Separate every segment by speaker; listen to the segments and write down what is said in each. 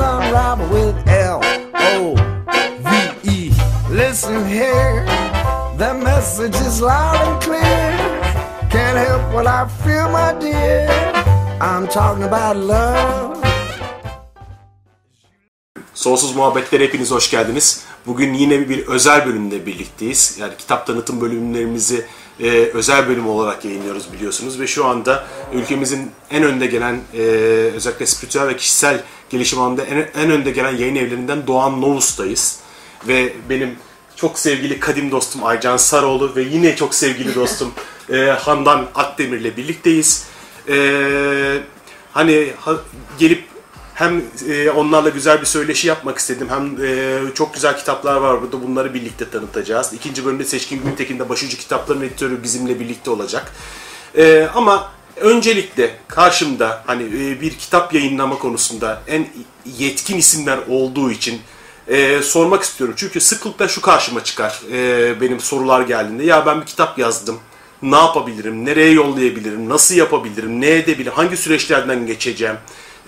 Speaker 1: unravel with L O V E. Listen here, the message is loud and clear. Can't help what I feel, my dear. I'm talking about love.
Speaker 2: Sonsuz Muhabbetlere hepiniz hoş geldiniz. Bugün yine bir özel bölümde birlikteyiz. Yani kitap tanıtım bölümlerimizi e, özel bölüm olarak yayınlıyoruz biliyorsunuz. Ve şu anda ülkemizin en önde gelen, e, özellikle spiritüel ve kişisel gelişim alanında en, en önde gelen yayın evlerinden Doğan Novus'tayız. Ve benim çok sevgili kadim dostum Aycan Saroğlu ve yine çok sevgili dostum e, Handan Akdemir'le birlikteyiz. E, hani ha- gelip hem e, onlarla güzel bir söyleşi yapmak istedim hem e, çok güzel kitaplar var burada bunları birlikte tanıtacağız. İkinci bölümde Seçkin Güntekin de başucu kitapların editörü bizimle birlikte olacak. E, ama öncelikle karşımda hani e, bir kitap yayınlama konusunda en yetkin isimler olduğu için e, sormak istiyorum. Çünkü sıklıkla şu karşıma çıkar e, benim sorular geldiğinde. Ya ben bir kitap yazdım. Ne yapabilirim? Nereye yollayabilirim? Nasıl yapabilirim? Ne edebilirim? Hangi süreçlerden geçeceğim?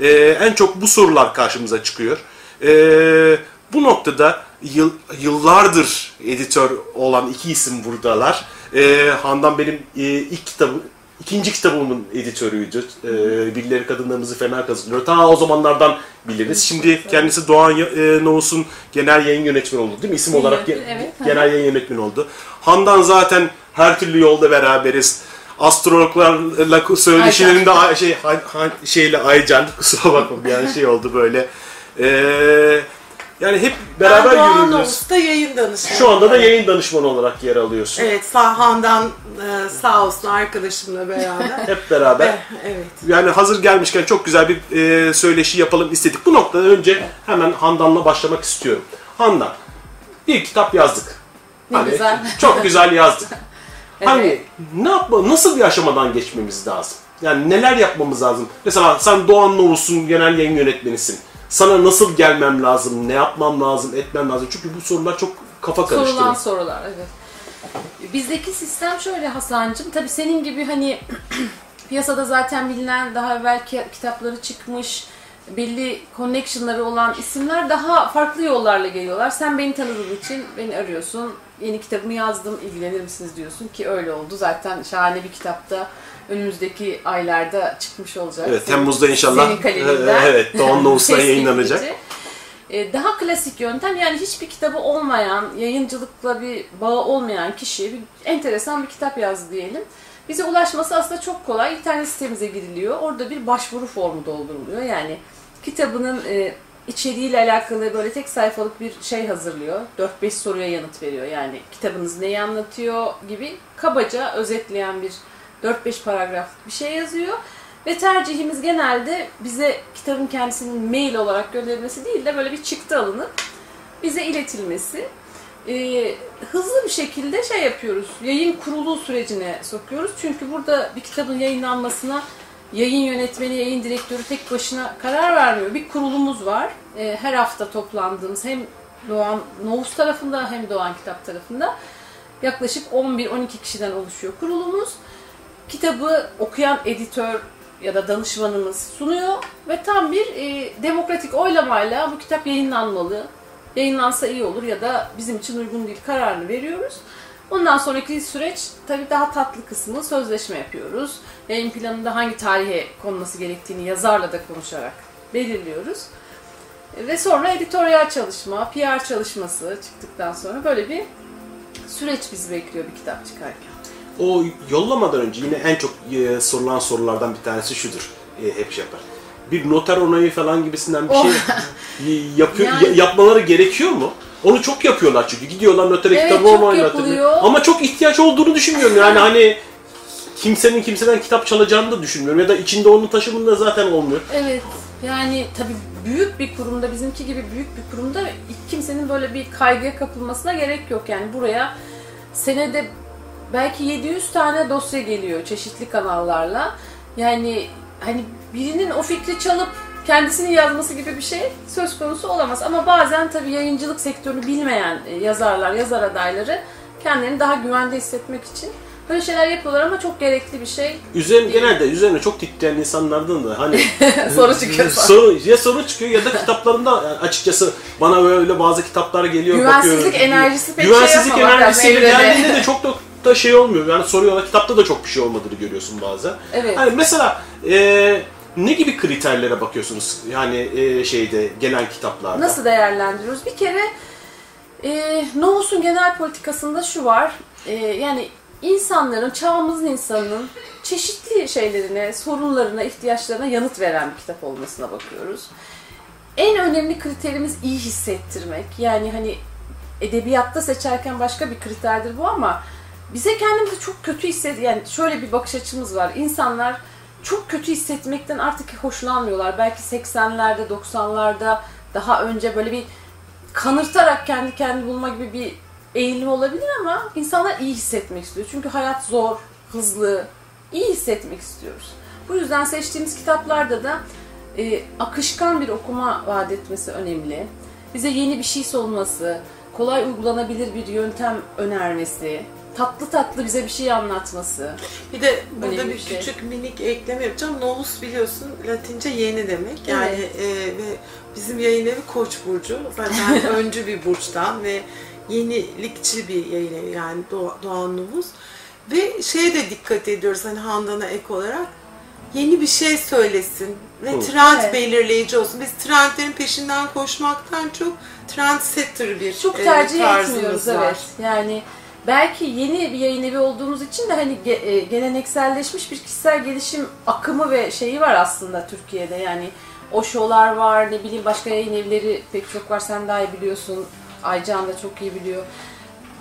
Speaker 2: E, en çok bu sorular karşımıza çıkıyor. E, bu noktada yıl, yıllardır editör olan iki isim buradalar. E, Handan benim e, ilk kitabı, ikinci kitabımın editörüydü. E, Birileri Kadınlarımızı Fena Kazanıyor. Ta o zamanlardan biliriz. Şimdi kendisi Doğan e, Novus'un genel yayın yönetmeni oldu değil mi? İsim olarak ge-
Speaker 3: Evet.
Speaker 2: genel yayın yönetmeni oldu. Handan zaten her türlü yolda beraberiz. Astrologlarla söyleşilerinde ay- şey ha- ha- şeyle Aycan kusura bakma an şey oldu böyle. Ee, yani hep beraber
Speaker 4: ben
Speaker 2: yürüyoruz.
Speaker 4: Oğuz'da yayın danışmanı.
Speaker 2: Şu anda da yayın danışmanı olarak yer alıyorsun.
Speaker 4: Evet, Sahan'dan e, sağ olsun arkadaşımla beraber.
Speaker 2: Hep beraber.
Speaker 4: Evet.
Speaker 2: Yani hazır gelmişken çok güzel bir e, söyleşi yapalım istedik. Bu noktada önce hemen Handan'la başlamak istiyorum. Handan, bir kitap yazdık. Hani
Speaker 3: Ne güzel.
Speaker 2: Çok güzel yazdık. Hani
Speaker 3: Evet.
Speaker 2: ne yapma, nasıl bir aşamadan geçmemiz lazım? Yani neler yapmamız lazım? Mesela sen Doğan Novus'un genel yayın yönetmenisin. Sana nasıl gelmem lazım, ne yapmam lazım, etmem lazım? Çünkü bu sorular çok kafa karıştırıyor.
Speaker 3: Sorulan sorular evet. Bizdeki sistem şöyle Hasan'cığım. Tabii senin gibi hani piyasada zaten bilinen daha evvel ki- kitapları çıkmış belli connectionları olan isimler daha farklı yollarla geliyorlar. Sen beni tanıdığın için beni arıyorsun. Yeni kitabımı yazdım, ilgilenir misiniz diyorsun ki öyle oldu. Zaten şahane bir kitapta önümüzdeki aylarda çıkmış olacak.
Speaker 2: Evet,
Speaker 3: Senin-
Speaker 2: Temmuz'da inşallah
Speaker 3: Senin kaleminden.
Speaker 2: evet, Doğan
Speaker 3: Teslim
Speaker 2: yayınlanacak.
Speaker 3: E, Daha klasik yöntem yani hiçbir kitabı olmayan, yayıncılıkla bir bağı olmayan kişi bir, enteresan bir kitap yazdı diyelim. Bize ulaşması aslında çok kolay. İnternet sitemize giriliyor. Orada bir başvuru formu dolduruluyor. Yani kitabının e, içeriğiyle alakalı böyle tek sayfalık bir şey hazırlıyor. 4-5 soruya yanıt veriyor. Yani kitabınız neyi anlatıyor gibi kabaca özetleyen bir 4-5 paragraf bir şey yazıyor. Ve tercihimiz genelde bize kitabın kendisinin mail olarak gönderilmesi değil de böyle bir çıktı alınıp bize iletilmesi. Ee, hızlı bir şekilde şey yapıyoruz, yayın kurulu sürecine sokuyoruz. Çünkü burada bir kitabın yayınlanmasına yayın yönetmeni, yayın direktörü tek başına karar vermiyor. Bir kurulumuz var. Ee, her hafta toplandığımız hem Doğan Novus tarafında hem Doğan Kitap tarafında yaklaşık 11-12 kişiden oluşuyor kurulumuz kitabı okuyan editör ya da danışmanımız sunuyor ve tam bir e, demokratik oylamayla bu kitap yayınlanmalı, yayınlansa iyi olur ya da bizim için uygun değil kararını veriyoruz. Ondan sonraki süreç tabii daha tatlı kısmı sözleşme yapıyoruz. Yayın planında hangi tarihe konması gerektiğini yazarla da konuşarak belirliyoruz. Ve sonra editoryal çalışma, PR çalışması çıktıktan sonra böyle bir süreç bizi bekliyor bir kitap çıkarken.
Speaker 2: O yollamadan önce yine en çok e, sorulan sorulardan bir tanesi şudur. E, hep şey yapar. Bir noter onayı falan gibisinden bir şey y- yapıyor,
Speaker 3: Oh. Yani-
Speaker 2: ya- yapmaları gerekiyor mu? Onu çok yapıyorlar çünkü. Gidiyorlar notere
Speaker 3: Evet,
Speaker 2: kitabı onaylatıyor. Ama çok ihtiyaç olduğunu düşünmüyorum. Yani hani kimsenin kimseden kitap çalacağını da düşünmüyorum. Ya da içinde onun taşımında da zaten olmuyor.
Speaker 3: Evet. Yani tabii büyük bir kurumda, bizimki gibi büyük bir kurumda kimsenin böyle bir kaygıya kapılmasına gerek yok. Yani buraya senede belki 700 tane dosya geliyor çeşitli kanallarla. Yani hani birinin o fikri çalıp kendisini yazması gibi bir şey söz konusu olamaz. Ama bazen tabii yayıncılık sektörünü bilmeyen e, yazarlar, yazar adayları kendilerini daha güvende hissetmek için böyle şeyler yapıyorlar ama çok gerekli bir şey.
Speaker 2: Üzerine, genelde üzerine çok titreyen insanlardan da hani
Speaker 3: Soru çıkıyor
Speaker 2: soru, ya soru çıkıyor ya da kitaplarında yani açıkçası bana böyle bazı kitaplar geliyor
Speaker 3: Güvensizlik
Speaker 2: bakıyorum.
Speaker 3: enerjisi pek
Speaker 2: Güvensizlik
Speaker 3: şey yapmamak lazım
Speaker 2: enerjisiyle geldiğinde de çok da, da şey olmuyor. Yani soruyorlar kitapta da çok bir şey olmadığını görüyorsun bazen.
Speaker 3: Evet.
Speaker 2: Hani mesela e, ne gibi kriterlere bakıyorsunuz yani e, şeyde gelen kitaplarda?
Speaker 3: Nasıl değerlendiriyoruz? Bir kere e, Novus'un genel politikasında şu var. E, yani insanların, çağımızın insanının çeşitli şeylerine, sorunlarına, ihtiyaçlarına yanıt veren bir kitap olmasına bakıyoruz. En önemli kriterimiz iyi hissettirmek. Yani hani edebiyatta seçerken başka bir kriterdir bu ama bize kendimizi çok kötü hisset yani şöyle bir bakış açımız var. İnsanlar çok kötü hissetmekten artık hoşlanmıyorlar. Belki 80'lerde, 90'larda daha önce böyle bir kanırtarak kendi kendini bulma gibi bir eğilim olabilir ama insanlar iyi hissetmek istiyor. Çünkü hayat zor, hızlı, iyi hissetmek istiyoruz. Bu yüzden seçtiğimiz kitaplarda da e, akışkan bir okuma vaat etmesi önemli. Bize yeni bir şey sunması, kolay uygulanabilir bir yöntem önermesi, tatlı tatlı bize bir şey anlatması.
Speaker 4: Bir de burada bir
Speaker 3: şey.
Speaker 4: küçük minik ekleme yapacağım. Novus biliyorsun Latince yeni demek. Yani e, ve bizim yayın evi Koç burcu. Zaten öncü bir burçtan ve yenilikçi bir yayın evi yani Doğa- Doğan. Ve şeye de dikkat ediyoruz hani Handan'a ek olarak yeni bir şey söylesin ve
Speaker 2: Hı.
Speaker 4: trend
Speaker 3: Evet.
Speaker 4: belirleyici olsun. Biz trendlerin peşinden koşmaktan çok trendsetter bir
Speaker 3: Çok
Speaker 4: e,
Speaker 3: tercih
Speaker 4: tarzımız
Speaker 3: etmiyoruz
Speaker 4: var.
Speaker 3: evet. Yani belki yeni bir yayın evi olduğumuz için de hani ge- e, gelenekselleşmiş bir kişisel gelişim akımı ve şeyi var aslında Türkiye'de. Yani Osho'lar var, ne bileyim başka yayın evleri pek çok var. Sen daha iyi biliyorsun. Aycan da çok iyi biliyor.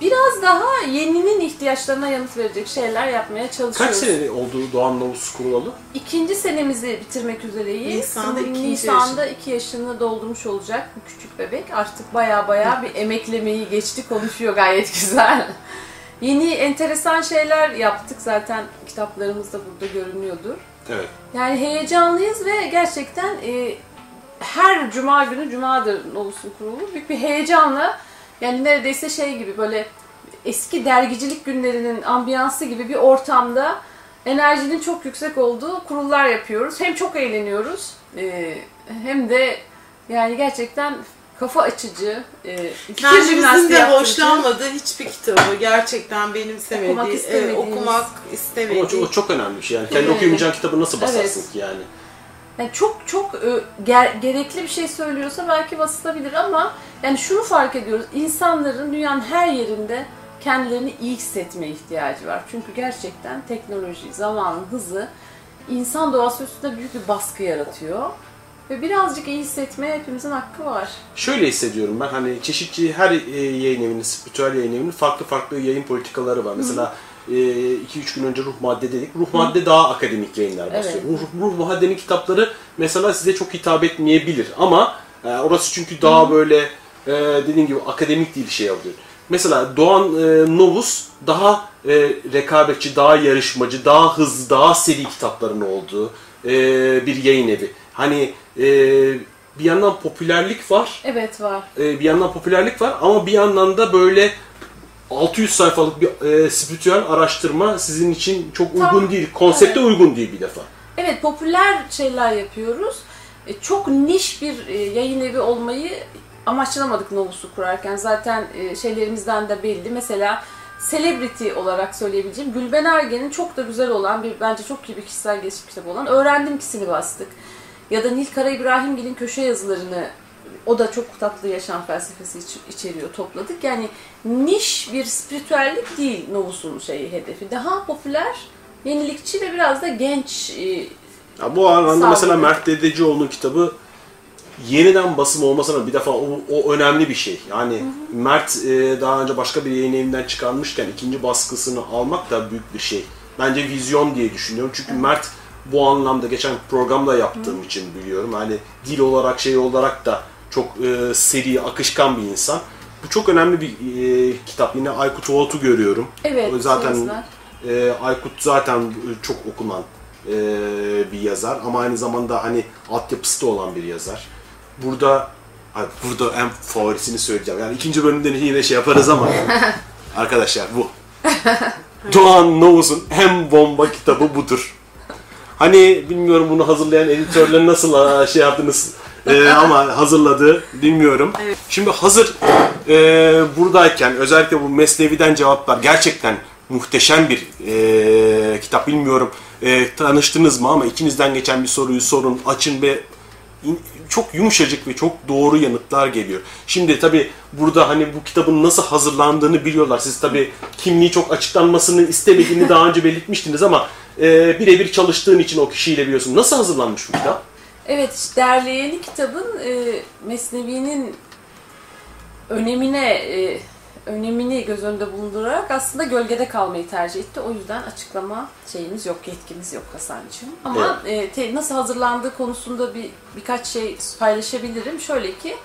Speaker 3: Biraz daha yeninin ihtiyaçlarına yanıt verecek şeyler yapmaya
Speaker 2: Kaç
Speaker 3: çalışıyoruz.
Speaker 2: sene oldu Doğan Novus kurulalı?
Speaker 3: İkinci senemizi bitirmek üzereyiz.
Speaker 4: Nisan'da ikinci
Speaker 3: Nisan'da iki yaşını doldurmuş olacak bu küçük bebek. Artık baya baya bir emeklemeyi geçti konuşuyor gayet güzel. Yeni enteresan şeyler yaptık zaten kitaplarımızda burada görünüyordur.
Speaker 2: Evet.
Speaker 3: Yani heyecanlıyız ve gerçekten e, her cuma günü cumadır Novus'un kurulu. Büyük bir heyecanla yani neredeyse şey gibi böyle eski dergicilik günlerinin ambiyansı gibi bir ortamda enerjinin çok yüksek olduğu kurullar yapıyoruz. Hem çok eğleniyoruz e, hem de yani gerçekten kafa açıcı, e,
Speaker 4: Kendimizin de hoşlanmadığı hiçbir kitabı gerçekten benimsemediği,
Speaker 3: Okumak
Speaker 4: e, okumak
Speaker 2: Ama
Speaker 4: istemediği.
Speaker 2: o, çok- o çok önemli bir şey yani. Kendi
Speaker 3: Evet.
Speaker 2: okuyamayacağın kitabı nasıl basarsın
Speaker 3: Evet.
Speaker 2: ki yani?
Speaker 3: Yani çok çok e, ger- gerekli bir şey söylüyorsa belki basılabilir ama yani şunu fark ediyoruz. İnsanların dünyanın her yerinde kendilerini iyi hissetmeye ihtiyacı var. Çünkü gerçekten teknoloji, zamanın hızı insan doğası üstünde büyük bir baskı yaratıyor. Ve birazcık iyi hissetmeye hepimizin hakkı var.
Speaker 2: Şöyle hissediyorum ben hani çeşitli her e, yayın evinin, spiritüel yayın evinin farklı farklı yayın politikaları var. Mesela 2-3 gün önce Ruh Madde dedik. Ruh Madde daha akademik yayınlar basıyor.
Speaker 3: Evet.
Speaker 2: Ruh, Ruh Madde'nin kitapları mesela size çok hitap etmeyebilir ama e, orası çünkü daha böyle e, dediğim gibi akademik değil şey alıyor. Mesela Doğan e, Novus daha e, rekabetçi, daha yarışmacı, daha hızlı, daha seri kitapların olduğu e, bir yayın evi. Hani e, bir yandan popülerlik var,
Speaker 3: Evet var.
Speaker 2: e, bir yandan popülerlik var ama bir yandan da böyle 600 sayfalık bir e, spiritüel araştırma sizin için çok uygun
Speaker 3: Tam-
Speaker 2: değil. Konsepte
Speaker 3: Evet.
Speaker 2: uygun değil bir defa.
Speaker 3: Evet popüler şeyler yapıyoruz. E, Çok niş bir e, yayın evi olmayı amaçlamadık Novus'u kurarken. Zaten e, şeylerimizden de belli. Mesela celebrity olarak söyleyebileceğim Gülben Ergen'in çok da güzel olan bir bence çok iyi bir kişisel gelişim kitabı olan Öğrendim ikisini bastık. Ya da Nil Kara İbrahimgil'in köşe yazılarını o da çok tatlı yaşam felsefesi iç- içeriyor topladık. Yani niş bir spiritüellik değil Novus'un şeyi hedefi. Daha popüler, yenilikçi ve biraz da genç e,
Speaker 2: Ya bu anlamda mesela. Mert Dedecioğlu'nun kitabı yeniden basım olmasına bir defa o, o önemli bir şey. Yani Mert e, daha önce başka bir yayın evinden çıkarmışken ikinci baskısını almak da büyük bir şey. bence vizyon diye düşünüyorum. Çünkü Mert bu anlamda geçen programda yaptığım için biliyorum. Hani dil olarak şey olarak da çok e, seri, akışkan bir insan. Bu çok önemli bir e, kitap. Yine Aykut Oğut'u görüyorum.
Speaker 3: Evet,
Speaker 2: O zaten e, Aykut zaten çok okunan e, bir yazar ama aynı zamanda hani altyapısı da olan bir yazar. Burada burada en favorisini söyleyeceğim. Yani ikinci bölümde yine şey yaparız ama arkadaşlar bu. Doğan Novus'un en bomba kitabı budur. Hani bilmiyorum bunu hazırlayan editörler nasıl şey yaptınız Ee, ama hazırladı bilmiyorum.
Speaker 4: Evet.
Speaker 2: Şimdi hazır e, buradayken özellikle bu Mesnevi'den cevaplar gerçekten muhteşem bir e, kitap bilmiyorum e, tanıştınız mı ama içinizden geçen bir soruyu sorun açın ve in- çok yumuşacık ve çok doğru yanıtlar geliyor. Şimdi tabi burada hani bu kitabın nasıl hazırlandığını biliyorlar. Siz tabi kimliği çok açıklanmasını istemediğini daha önce belirtmiştiniz ama e, birebir çalıştığın için o kişiyle biliyorsun. Nasıl hazırlanmış bu kitap?
Speaker 3: Evet, işte derleyeni kitabın e, Mesnevi'nin önemine e, önemini göz önünde bulundurarak aslında gölgede kalmayı tercih etti. O yüzden açıklama şeyimiz yok, yetkimiz yok Hasan'cığım. Ama e, te- nasıl hazırlandığı konusunda bir birkaç şey paylaşabilirim. Şöyle ki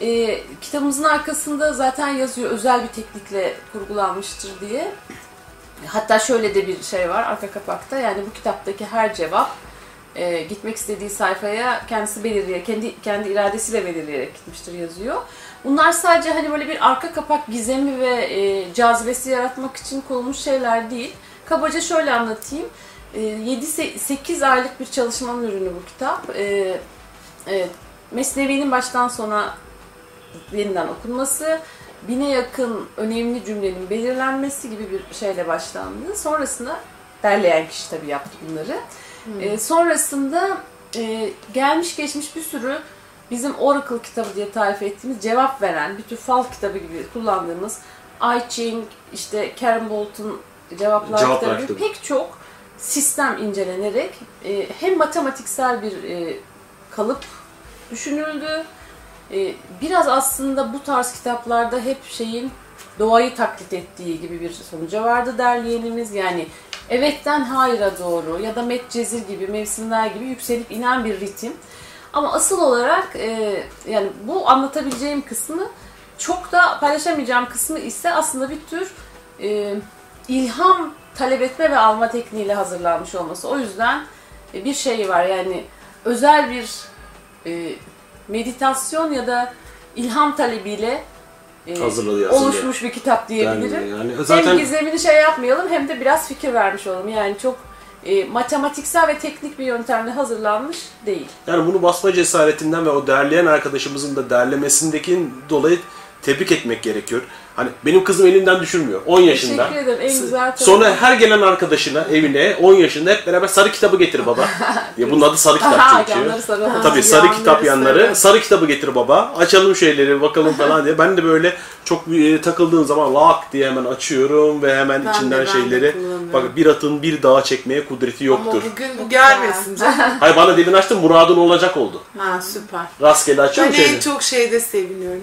Speaker 3: e, kitabımızın arkasında zaten yazıyor özel bir teknikle kurgulanmıştır diye. Hatta şöyle de bir şey var arka kapakta. Yani bu kitaptaki her cevap e, gitmek istediği sayfaya kendisi belirleyerek, kendi kendi iradesiyle belirleyerek gitmiştir yazıyor. Bunlar sadece hani böyle bir arka kapak gizemi ve e, cazibesi yaratmak için konulmuş şeyler değil. Kabaca şöyle anlatayım. E, 7-8 aylık bir çalışmanın ürünü bu kitap. E, e, Mesnevi'nin baştan sona yeniden okunması, bine yakın önemli cümlenin belirlenmesi gibi bir şeyle başlandı. Sonrasında derleyen kişi tabii yaptı bunları. Ee, sonrasında e, gelmiş geçmiş bir sürü bizim Oracle kitabı diye tarif ettiğimiz cevap veren, bir tür fal kitabı gibi kullandığımız I Ching, işte Karen Bolt'un cevaplar,
Speaker 2: Cevaplar
Speaker 3: kitabı. pek çok sistem incelenerek e, hem matematiksel bir e, kalıp düşünüldü. E, biraz aslında bu tarz kitaplarda hep şeyin doğayı taklit ettiği gibi bir sonuca vardı derleyenimiz. Yani evetten hayra doğru ya da Medcezir gibi, mevsimler gibi yükselip inen bir ritim. Ama asıl olarak e, yani bu anlatabileceğim kısmı çok da paylaşamayacağım kısmı ise aslında bir tür e, ilham talep etme ve alma tekniğiyle hazırlanmış olması. O yüzden e, bir şey var yani özel bir e, meditasyon ya da ilham talebiyle e,
Speaker 2: Hazırladı
Speaker 3: oluşmuş bir kitap diyebilirim.
Speaker 2: Yani, yani
Speaker 3: Hem
Speaker 2: zaten
Speaker 3: gizemini şey yapmayalım hem de biraz fikir vermiş olalım. Yani çok e, matematiksel ve teknik bir yöntemle hazırlanmış değil.
Speaker 2: Yani bunu basma cesaretinden ve o derleyen arkadaşımızın da derlemesindeki dolayı tebrik etmek gerekiyor. Hani benim kızım elinden düşürmüyor. 10 yaşında.
Speaker 3: Teşekkür ederim. En güzel tarafı.
Speaker 2: Sonra her gelen arkadaşına evine 10 yaşında hep beraber sarı kitabı getir baba. ya bunun adı sarı kitap çünkü.
Speaker 3: yanları sarı.
Speaker 2: Tabii sarı
Speaker 4: yanları
Speaker 2: kitap yanları.
Speaker 4: sarı.
Speaker 2: Kitabı getir baba. Açalım şeyleri bakalım falan diye. Ben de böyle çok e, takıldığım zaman lak diye hemen açıyorum ve hemen
Speaker 4: Ben de,
Speaker 2: içinden
Speaker 4: ben de
Speaker 2: şeyleri
Speaker 4: kullanıyorum.
Speaker 2: bak bir atın bir dağa çekmeye kudreti
Speaker 4: Ama
Speaker 2: yoktur.
Speaker 4: bugün bu gelmesin canım.
Speaker 2: Hayır bana demin açtım muradın olacak oldu.
Speaker 4: ha süper.
Speaker 2: Rastgele
Speaker 4: Ben
Speaker 2: açıyorum
Speaker 4: en
Speaker 2: şeyleri.
Speaker 4: çok şeyde seviniyorum.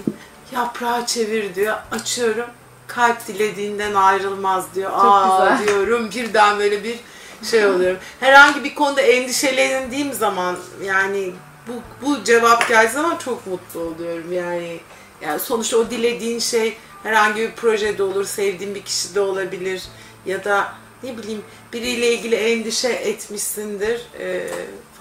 Speaker 4: Yaprağı çevir diyor. Açıyorum. Kalp dilediğinden ayrılmaz diyor. Aa
Speaker 3: güzel.
Speaker 4: diyorum. Birden böyle bir şey oluyorum. Herhangi bir konuda endişelendiğim zaman yani bu, bu cevap geldiği zaman çok mutlu oluyorum. Yani yani sonuçta o dilediğin şey herhangi bir projede olur, sevdiğin bir kişi de olabilir ya da ne bileyim biriyle ilgili endişe etmişsindir e,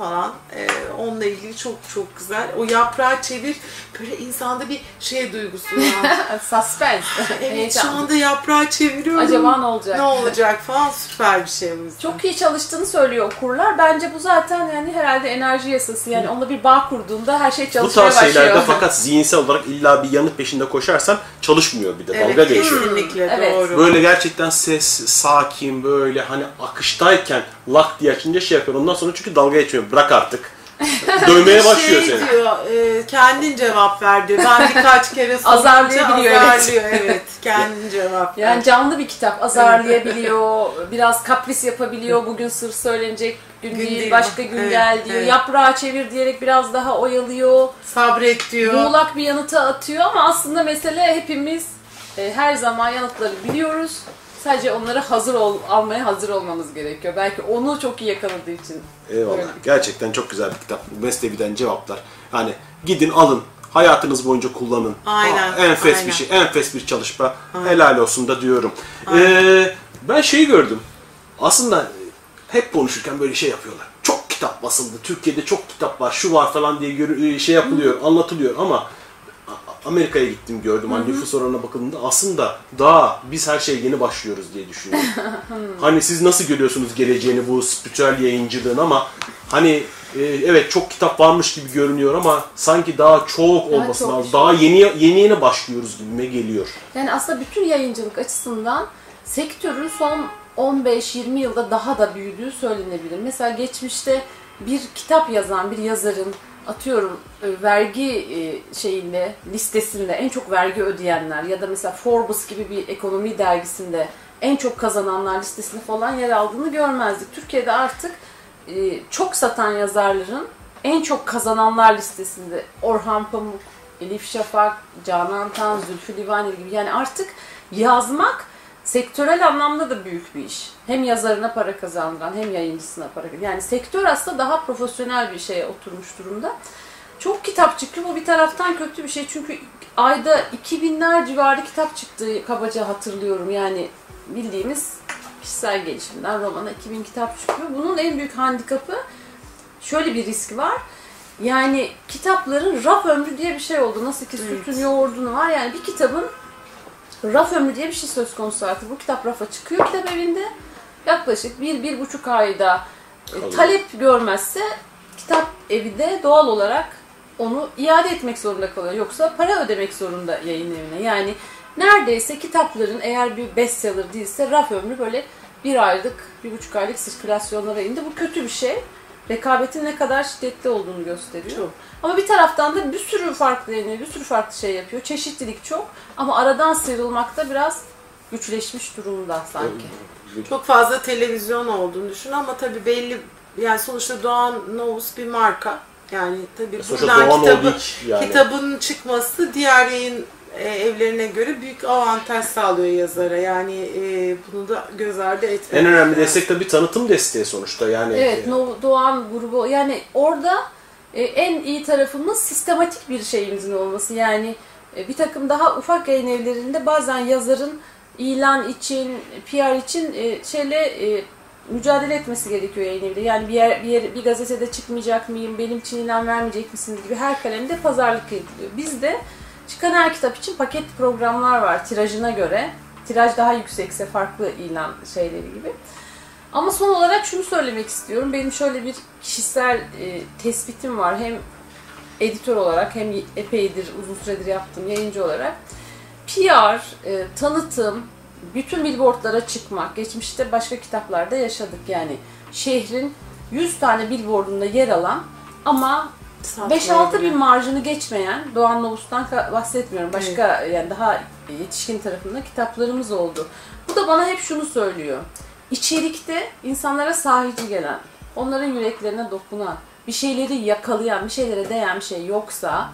Speaker 4: falan. E, onunla ilgili çok çok güzel. O yaprağı çevir böyle insanda bir şey duygusu var.
Speaker 3: Suspense.
Speaker 4: evet
Speaker 3: Heyecan.
Speaker 4: şu anda yaprağı çeviriyorum.
Speaker 3: Acaba ne olacak?
Speaker 4: Ne olacak falan süper bir şey bu. yüzden.
Speaker 3: Çok iyi çalıştığını söylüyor okurlar. Bence bu zaten yani herhalde enerji yasası. Yani onunla bir bağ kurduğunda her şey
Speaker 2: Bu
Speaker 3: çalışmaya
Speaker 2: tarz
Speaker 3: başlıyor.
Speaker 2: şeylerde fakat zihinsel olarak illa bir yanıt peşinde koşarsan çalışmıyor bir de.
Speaker 4: Evet,
Speaker 2: Dalga geçiyor.
Speaker 4: kesinlikle
Speaker 3: Evet.
Speaker 4: doğru.
Speaker 2: Böyle gerçekten ses, sakin böyle hani akıştayken lak diye açınca şey yapıyor. Ondan sonra çünkü dalga geçmiyor. Bırak artık. Dövmeye başlıyor
Speaker 4: şey
Speaker 2: seni.
Speaker 4: diyor, e, kendin cevap ver diyor. Ben birkaç kere sorunca
Speaker 3: Azarlayabiliyor, evet.
Speaker 4: azarlıyor. Evet, kendin cevap ver.
Speaker 3: Yani canlı bir kitap. Azarlayabiliyor, biraz kapris yapabiliyor. Bugün sır söylenecek gün,
Speaker 4: Gün
Speaker 3: değil,
Speaker 4: değil.
Speaker 3: başka gün
Speaker 4: Evet,
Speaker 3: gel diyor.
Speaker 4: evet.
Speaker 3: Yaprağı çevir diyerek biraz daha oyalıyor.
Speaker 4: Sabret diyor.
Speaker 3: Muğlak bir yanıtı atıyor ama aslında mesele hepimiz e, her zaman yanıtları biliyoruz. Sadece onları hazır ol, almaya hazır olmamız gerekiyor. Belki onu çok iyi yakaladığı için.
Speaker 2: Eyvallah.
Speaker 3: Böyle.
Speaker 2: Gerçekten çok güzel bir kitap. Mesnevi'den cevaplar. Hani gidin alın. Hayatınız boyunca kullanın.
Speaker 4: Aynen,
Speaker 2: Aa, enfes
Speaker 4: aynen.
Speaker 2: bir şey. Enfes bir çalışma. Helal olsun da diyorum. Ee, ben şeyi gördüm. Aslında hep konuşurken böyle şey yapıyorlar. Çok kitap basıldı. Türkiye'de çok kitap var. Şu var falan diye şey yapılıyor, anlatılıyor ama Amerika'ya gittim gördüm. Hani nüfus oranına bakıldığında aslında daha biz her şeye yeni başlıyoruz diye düşünüyorum. hani siz nasıl görüyorsunuz geleceğini bu spiritüel yayıncılığın ama hani e, evet çok kitap varmış gibi görünüyor ama sanki daha çok olması
Speaker 3: çok
Speaker 2: lazım. Daha yeni yeni yeni başlıyoruz gibime geliyor.
Speaker 3: Yani aslında bütün yayıncılık açısından sektörün son 15-20 yılda daha da büyüdüğü söylenebilir. Mesela geçmişte bir kitap yazan bir yazarın atıyorum e, vergi e, şeyinde listesinde en çok vergi ödeyenler ya da mesela Forbes gibi bir ekonomi dergisinde en çok kazananlar listesinde falan yer aldığını görmezdik. Türkiye'de artık e, çok satan yazarların en çok kazananlar listesinde Orhan Pamuk, Elif Şafak, Canan Tan, Zülfü Livaneli gibi yani artık yazmak sektörel anlamda da büyük bir iş. Hem yazarına para kazandıran hem yayıncısına para kazandıran. Yani sektör aslında daha profesyonel bir şeye oturmuş durumda. Çok kitap çıkıyor. Bu bir taraftan kötü bir şey. Çünkü ayda 2000'ler civarı kitap çıktığı kabaca hatırlıyorum. Yani bildiğimiz kişisel gelişimden romana 2000 kitap çıkıyor. Bunun en büyük handikapı şöyle bir risk var. Yani kitapların raf ömrü diye bir şey oldu. Nasıl ki sütün yoğurdunu var. Yani bir kitabın raf ömrü diye bir şey söz konusu artık. Bu kitap rafa çıkıyor kitap evinde. Yaklaşık bir, bir buçuk ayda e, talep görmezse kitap evi de doğal olarak onu iade etmek zorunda kalıyor. Yoksa para ödemek zorunda yayın evine. Yani neredeyse kitapların eğer bir bestseller değilse raf ömrü böyle bir aylık, bir buçuk aylık sirkülasyonlara indi. Bu kötü bir şey. Rekabetin ne kadar şiddetli olduğunu gösteriyor.
Speaker 4: Çok.
Speaker 3: Ama bir taraftan da bir sürü farklı yayınlıyor, bir sürü farklı şey yapıyor. Çeşitlilik çok ama aradan sıyrılmakta biraz güçleşmiş durumda sanki.
Speaker 4: Çok fazla televizyon olduğunu düşün ama tabii belli yani sonuçta Doğan Novus bir marka. Yani tabii
Speaker 2: Sonuçta
Speaker 4: buradan kitabı,
Speaker 2: yani.
Speaker 4: kitabın çıkması diğer yayın evlerine göre büyük avantaj sağlıyor yazara. Yani e, bunu da göz ardı etmemek.
Speaker 2: En önemli
Speaker 4: lazım.
Speaker 2: destek tabii tanıtım desteği sonuçta yani.
Speaker 3: Evet,
Speaker 2: e,
Speaker 3: No- Doğan grubu yani orada e, en iyi tarafımız sistematik bir şeyimizin olması. Yani e, bir takım daha ufak yayın evlerinde bazen yazarın ilan için, PR için e, şeyle e, mücadele etmesi gerekiyor yayın evinde. Yani bir yer, bir, yer, bir gazetede çıkmayacak mıyım, benim için ilan vermeyecek misiniz gibi her kalemde pazarlık ediliyor. Bizde çıkan her kitap için paket programlar var tirajına göre. Tiraj daha yüksekse farklı ilan şeyleri gibi. Ama son olarak şunu söylemek istiyorum. Benim şöyle bir kişisel e, tespitim var. Hem editör olarak hem epeydir uzun süredir yaptığım yayıncı olarak. PR, e, tanıtım, bütün billboardlara çıkmak. Geçmişte başka kitaplarda yaşadık yani. Şehrin 100 tane billboardunda yer alan ama 5-6
Speaker 4: bile.
Speaker 3: bin marjını geçmeyen Doğan Novus'tan bahsetmiyorum. Başka yani daha yetişkin tarafında kitaplarımız oldu. Bu da bana hep şunu söylüyor. İçerikte insanlara sahici gelen, onların yüreklerine dokunan, bir şeyleri yakalayan, bir şeylere değen bir şey yoksa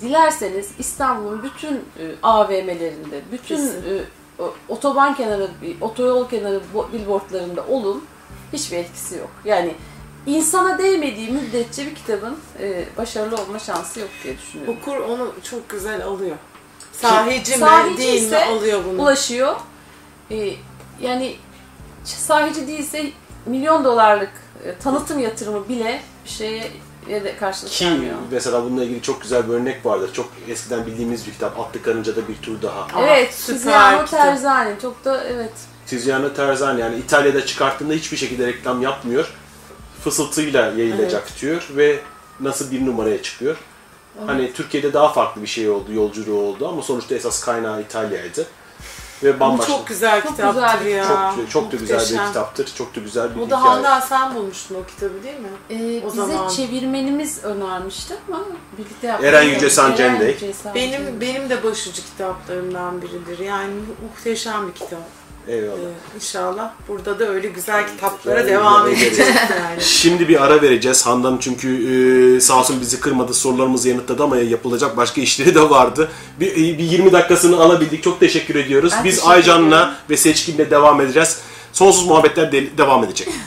Speaker 3: dilerseniz İstanbul'un bütün e, AVM'lerinde, bütün
Speaker 4: Kesin.
Speaker 3: e, otoban kenarı, otoyol kenarı bo- billboardlarında olun hiçbir etkisi yok. Yani insana değmediği müddetçe bir kitabın e, başarılı olma şansı yok diye düşünüyorum.
Speaker 4: Okur onu çok güzel alıyor. Sahici mi
Speaker 3: sahici
Speaker 4: değil mi
Speaker 3: ise
Speaker 4: alıyor bunu.
Speaker 3: Ulaşıyor. E, yani sahici değilse milyon dolarlık e, tanıtım yatırımı bile bir şeye de karşılık
Speaker 2: Ki
Speaker 3: vermiyor.
Speaker 2: mesela bununla ilgili çok güzel bir örnek vardır. Çok eskiden bildiğimiz bir kitap. Atlı Karınca'da bir tur daha.
Speaker 3: Evet,
Speaker 4: süper
Speaker 3: Tiziano. Terzani çok da evet.
Speaker 2: Tiziano Terzani yani İtalya'da çıkarttığında hiçbir şekilde reklam yapmıyor. Fısıltıyla yayılacak diyor ve nasıl bir numaraya çıkıyor. Hani Türkiye'de daha farklı bir şey oldu, yolculuğu oldu ama sonuçta esas kaynağı İtalya'ydı. Ve
Speaker 4: Bu
Speaker 2: bambaşka.
Speaker 4: çok güzel
Speaker 3: Çok
Speaker 4: kitaptır
Speaker 3: güzel
Speaker 4: ya.
Speaker 2: çok, çok da güzel bir kitaptır. Çok da güzel bir
Speaker 4: O da
Speaker 2: hikaye.
Speaker 4: Handan sen bulmuştun o kitabı değil mi?
Speaker 3: Ee,
Speaker 4: O
Speaker 3: bize
Speaker 4: zaman-
Speaker 3: çevirmenimiz önermişti ama birlikte yaptık.
Speaker 2: Eren Yüce Sancendey.
Speaker 4: Benim benim de başucu kitaplarımdan biridir. Yani mu- muhteşem bir kitap.
Speaker 2: Eyvallah.
Speaker 4: Ee, İnşallah burada da öyle güzel kitaplara
Speaker 2: Güzel,
Speaker 4: devam edeceğiz yani.
Speaker 2: Şimdi bir ara vereceğiz. Handan çünkü e, sağ olsun bizi kırmadı, sorularımızı yanıtladı ama yapılacak başka işleri de vardı. Bir, bir 20 dakikasını alabildik. Çok teşekkür ediyoruz.
Speaker 3: Ben
Speaker 2: Biz
Speaker 3: teşekkür
Speaker 2: Aycan'la ve Seçkin'le devam edeceğiz. Sonsuz muhabbetler de- devam edecek.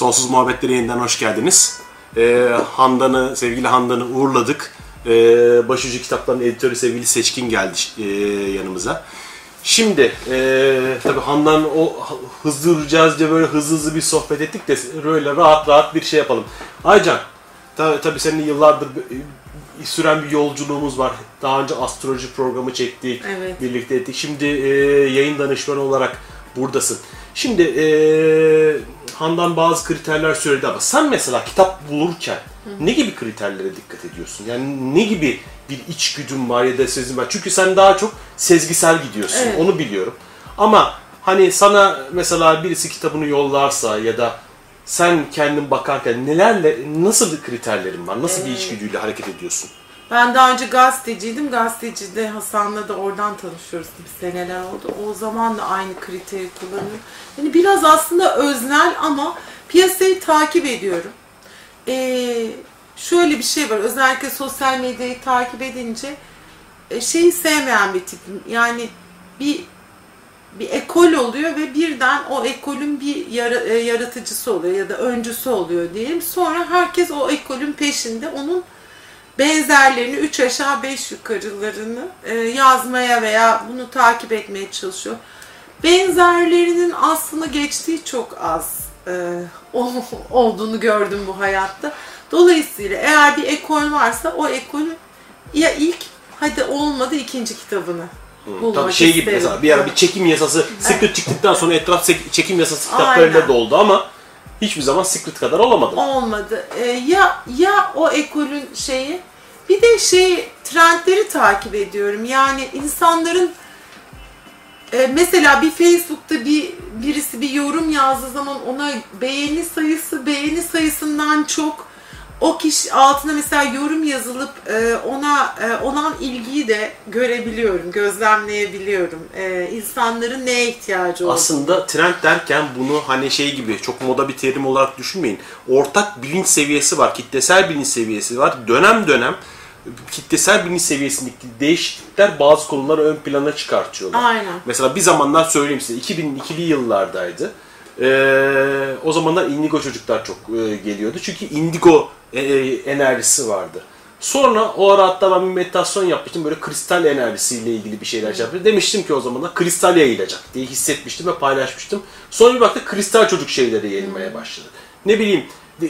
Speaker 2: Sonsuz Muhabbetlere yeniden hoş geldiniz. Ee, Handan'ı, sevgili Handan'ı uğurladık. Ee, Başucu Kitapların editörü sevgili Seçkin geldi e, yanımıza. Şimdi e, tabii Handan o hızlıcağız diye böyle hızlı hızlı bir sohbet ettik de böyle rahat rahat bir şey yapalım. Aycan, tabii, tabii senin yıllardır bir- süren bir yolculuğumuz var. Daha önce astroloji programı çektik,
Speaker 4: Evet.
Speaker 2: birlikte ettik. Şimdi e, yayın danışmanı olarak buradasın. Şimdi e, Handan bazı kriterler söyledi ama sen mesela kitap bulurken ne gibi kriterlere dikkat ediyorsun? Yani ne gibi bir içgüdün var ya da sezin var? Çünkü sen daha çok sezgisel gidiyorsun.
Speaker 4: Evet.
Speaker 2: Onu biliyorum. Ama hani sana mesela birisi kitabını yollarsa ya da sen kendin bakarken nelerle nasıl bir kriterlerin var? Nasıl bir içgüdüyle hareket ediyorsun?
Speaker 4: Ben daha önce gazeteciydim. Gazetecide Hasan'la da oradan tanışıyoruz. Bir seneler oldu. O zaman da aynı kriteri kullanıyorum. Yani biraz aslında öznel ama piyasayı takip ediyorum. Ee, şöyle bir şey var. Özellikle sosyal medyayı takip edince e, şeyi sevmeyen bir tipim. Yani bir bir ekol oluyor ve birden o ekolün bir e, yaratıcısı oluyor ya da öncüsü oluyor diyelim. Sonra herkes o ekolün peşinde onun benzerlerini, üç aşağı beş yukarılarını e, yazmaya veya bunu takip etmeye çalışıyor. Benzerlerinin aslında geçtiği çok az e, olduğunu gördüm bu hayatta. Dolayısıyla eğer bir ekol varsa o ekolün ya ilk hadi olmadı ikinci kitabını bulmak
Speaker 2: Tabii şey gibi
Speaker 4: isterim.
Speaker 2: mesela bir ara bir çekim yasası Secret çıktıktan sonra etraf çekim yasası kitaplarıyla
Speaker 4: Aynen.
Speaker 2: doldu ama hiçbir zaman Secret kadar olamadı.
Speaker 4: olmadı. Ee, ya ya o ekolün şeyi bir de şey trendleri takip ediyorum. Yani insanların e, mesela bir Facebook'ta bir birisi bir yorum yazdığı zaman ona beğeni sayısı beğeni sayısından çok o kişi altına mesela yorum yazılıp e, ona e, olan ilgiyi de görebiliyorum, gözlemleyebiliyorum. E, insanların neye ihtiyacı olduğunu.
Speaker 2: Aslında trend derken bunu hani şey gibi çok moda bir terim olarak düşünmeyin. Ortak bilinç seviyesi var, kitlesel bilinç seviyesi var. Dönem dönem kitlesel bilinç seviyesindeki değişiklikler bazı konuları ön plana çıkartıyorlar.
Speaker 4: Aynen.
Speaker 2: Mesela bir zamanlar söyleyeyim size 2002'li yıllardaydı. Ee, o zamanlar indigo çocuklar çok e, geliyordu. Çünkü indigo e, e, enerjisi vardı. Sonra o ara hatta ben bir meditasyon yapmıştım. Böyle kristal enerjisiyle ilgili bir şeyler şey yapmıştım. Demiştim ki o zamanlar kristal yayılacak diye hissetmiştim ve paylaşmıştım. Sonra bir baktık kristal çocuk şeyleri yayılmaya başladı. Ne bileyim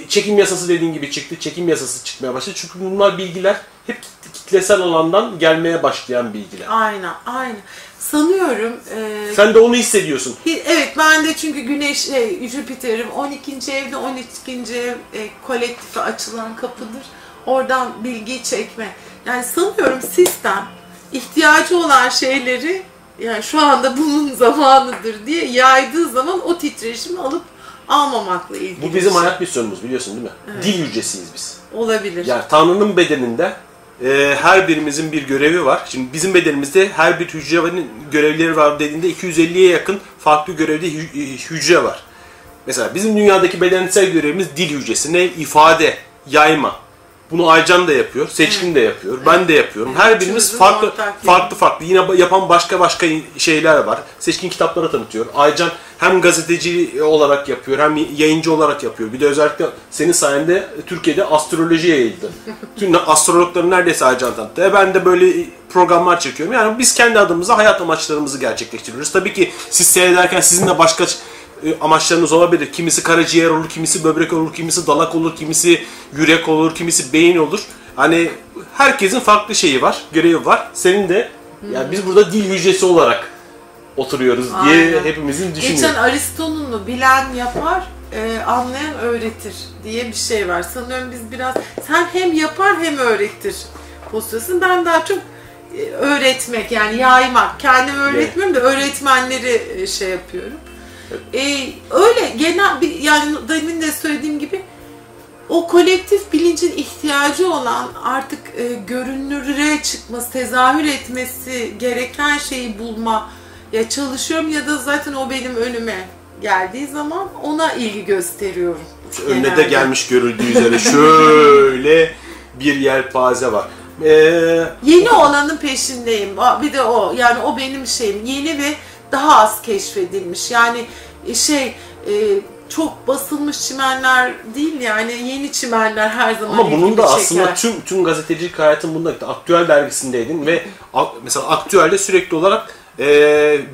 Speaker 2: çekim yasası dediğin gibi çıktı. Çekim yasası çıkmaya başladı. Çünkü bunlar bilgiler hep kit- kitlesel alandan gelmeye başlayan bilgiler.
Speaker 4: Aynen, aynen. Sanıyorum e,
Speaker 2: Sen de onu hissediyorsun.
Speaker 4: Hi- Evet ben de çünkü Güneş, şey, Jüpiter'im 12. evde 12. ev e, kolektife açılan kapıdır. Oradan bilgi çekme. Yani sanıyorum sistem ihtiyacı olan şeyleri yani şu anda bunun zamanıdır diye yaydığı zaman o titreşimi alıp almamakla ilgili.
Speaker 2: Bu bizim
Speaker 4: bir şey.
Speaker 2: hayat misyonumuz biliyorsun değil mi? Dil hücresiyiz biz.
Speaker 4: olabilir.
Speaker 2: Yani Tanrı'nın bedeninde e, her birimizin bir görevi var. Şimdi bizim bedenimizde her bir hücrenin görevleri var dediğinde 250'ye yakın farklı görevde hü- hücre var. Mesela bizim dünyadaki bedensel görevimiz dil hücresi. Ne? İfade, yayma. Bunu Aycan da yapıyor, Seçkin de yapıyor, ben de yapıyorum. Her birimiz
Speaker 4: Üçümüzün
Speaker 2: farklı farklı farklı. Yine yapan başka başka şeyler var. Seçkin kitapları tanıtıyor. Aycan hem gazeteci olarak yapıyor, hem yayıncı olarak yapıyor. Bir de özellikle senin sayende Türkiye'de astroloji yayıldı. Tüm astrologları neredeyse Aycan tanıttı. E ben de böyle programlar çekiyorum. Yani biz kendi adımıza hayat amaçlarımızı gerçekleştiriyoruz. Tabii ki siz seyrederken sizin de başka amaçlarınız olabilir. Kimisi karaciğer olur, kimisi böbrek olur, kimisi dalak olur, kimisi yürek olur, kimisi beyin olur. Hani herkesin farklı şeyi var, görevi var. Senin de yani biz burada dil hücresi olarak oturuyoruz diye
Speaker 4: Aynen.
Speaker 2: hepimizin
Speaker 4: Geçen
Speaker 2: düşünüyor.
Speaker 4: Aristo'nun bilen yapar, e, anlayan öğretir diye bir şey var. Sanıyorum biz biraz, sen hem yapar hem öğretir pozisyonsun. Ben daha çok e, öğretmek yani yaymak. Kendim öğretmiyorum da öğretmenleri e, şey yapıyorum. E, öyle genel bir yani demin de söylediğim gibi o kolektif bilincin ihtiyacı olan artık e, görünüre çıkması, tezahür etmesi gereken şeyi bulma ya çalışıyorum ya da zaten o benim önüme geldiği zaman ona ilgi gösteriyorum.
Speaker 2: Önüne de
Speaker 4: genelde.
Speaker 2: gelmiş görüldüğü üzere şöyle bir yelpaze var. Ee,
Speaker 4: Yeni olanın peşindeyim. Bir de o. Yani o benim şeyim. Yeni ve daha az keşfedilmiş. Yani e, şey e, çok basılmış çimenler değil yani yeni çimenler her zaman
Speaker 2: Ama bunun da
Speaker 4: ilgimi
Speaker 2: aslında
Speaker 4: çeker.
Speaker 2: tüm tüm gazetecilik hayatın bunda aktüel dergisindeydin ve mesela aktüelde sürekli olarak e,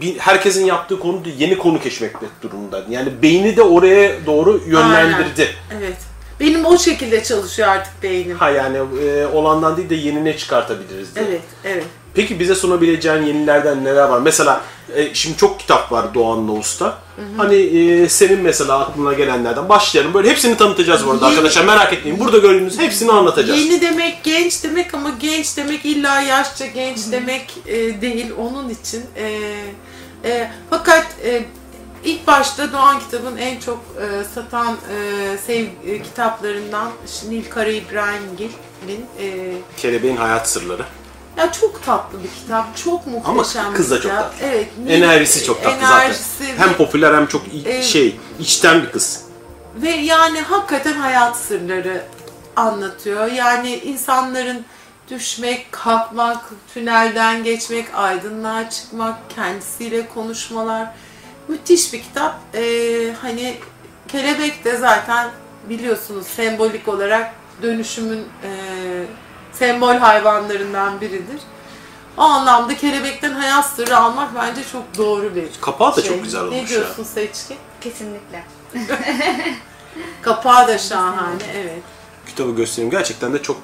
Speaker 2: bir, herkesin yaptığı konu yeni konu keşfetmek durumundaydın. Yani beyni de oraya doğru yönlendirdi.
Speaker 4: Evet. Benim o şekilde çalışıyor artık beynim.
Speaker 2: Ha yani e, olandan değil de yeni ne çıkartabiliriz diye.
Speaker 4: Evet, evet.
Speaker 2: Peki bize sunabileceğin yenilerden neler var? Mesela e, şimdi çok kitap var Doğan Noğuz'ta. Hani e, senin mesela aklına gelenlerden başlayalım. Böyle hepsini tanıtacağız bu arada
Speaker 4: Yeni-
Speaker 2: arkadaşlar. Merak etmeyin. Burada gördüğünüz hepsini anlatacağız.
Speaker 4: Yeni demek genç demek ama genç demek illa yaşça genç demek e, değil. Onun için e, e, fakat e, ilk başta Doğan kitabın en çok e, satan e, sev e, kitaplarından Nilkara İbrahimgil'in e,
Speaker 2: Kelebeğin Hayat Sırları.
Speaker 4: Ya çok tatlı bir kitap, çok muhteşem
Speaker 2: Ama
Speaker 4: bir
Speaker 2: kız da çok
Speaker 4: kitap.
Speaker 2: tatlı.
Speaker 4: Evet,
Speaker 2: Enerjisi çok tatlı
Speaker 4: enerjisi
Speaker 2: zaten.
Speaker 4: ve-
Speaker 2: Hem popüler hem çok i-
Speaker 4: Evet.
Speaker 2: şey, içten bir kız.
Speaker 4: Ve yani hakikaten hayat sırları anlatıyor. Yani insanların düşmek, kalkmak, tünelden geçmek, aydınlığa çıkmak, kendisiyle konuşmalar. Müthiş bir kitap. Ee, hani kelebek de zaten biliyorsunuz sembolik olarak dönüşümün e, sembol hayvanlarından biridir. O anlamda kelebekten hayat sırrı almak bence çok doğru bir
Speaker 2: Kapağı da
Speaker 4: şey.
Speaker 2: çok güzel olmuş
Speaker 4: Ne
Speaker 2: ya.
Speaker 4: diyorsun Seçkin?
Speaker 5: Kesinlikle.
Speaker 4: Kapağı da şahane, evet.
Speaker 2: Kitabı göstereyim. Gerçekten de çok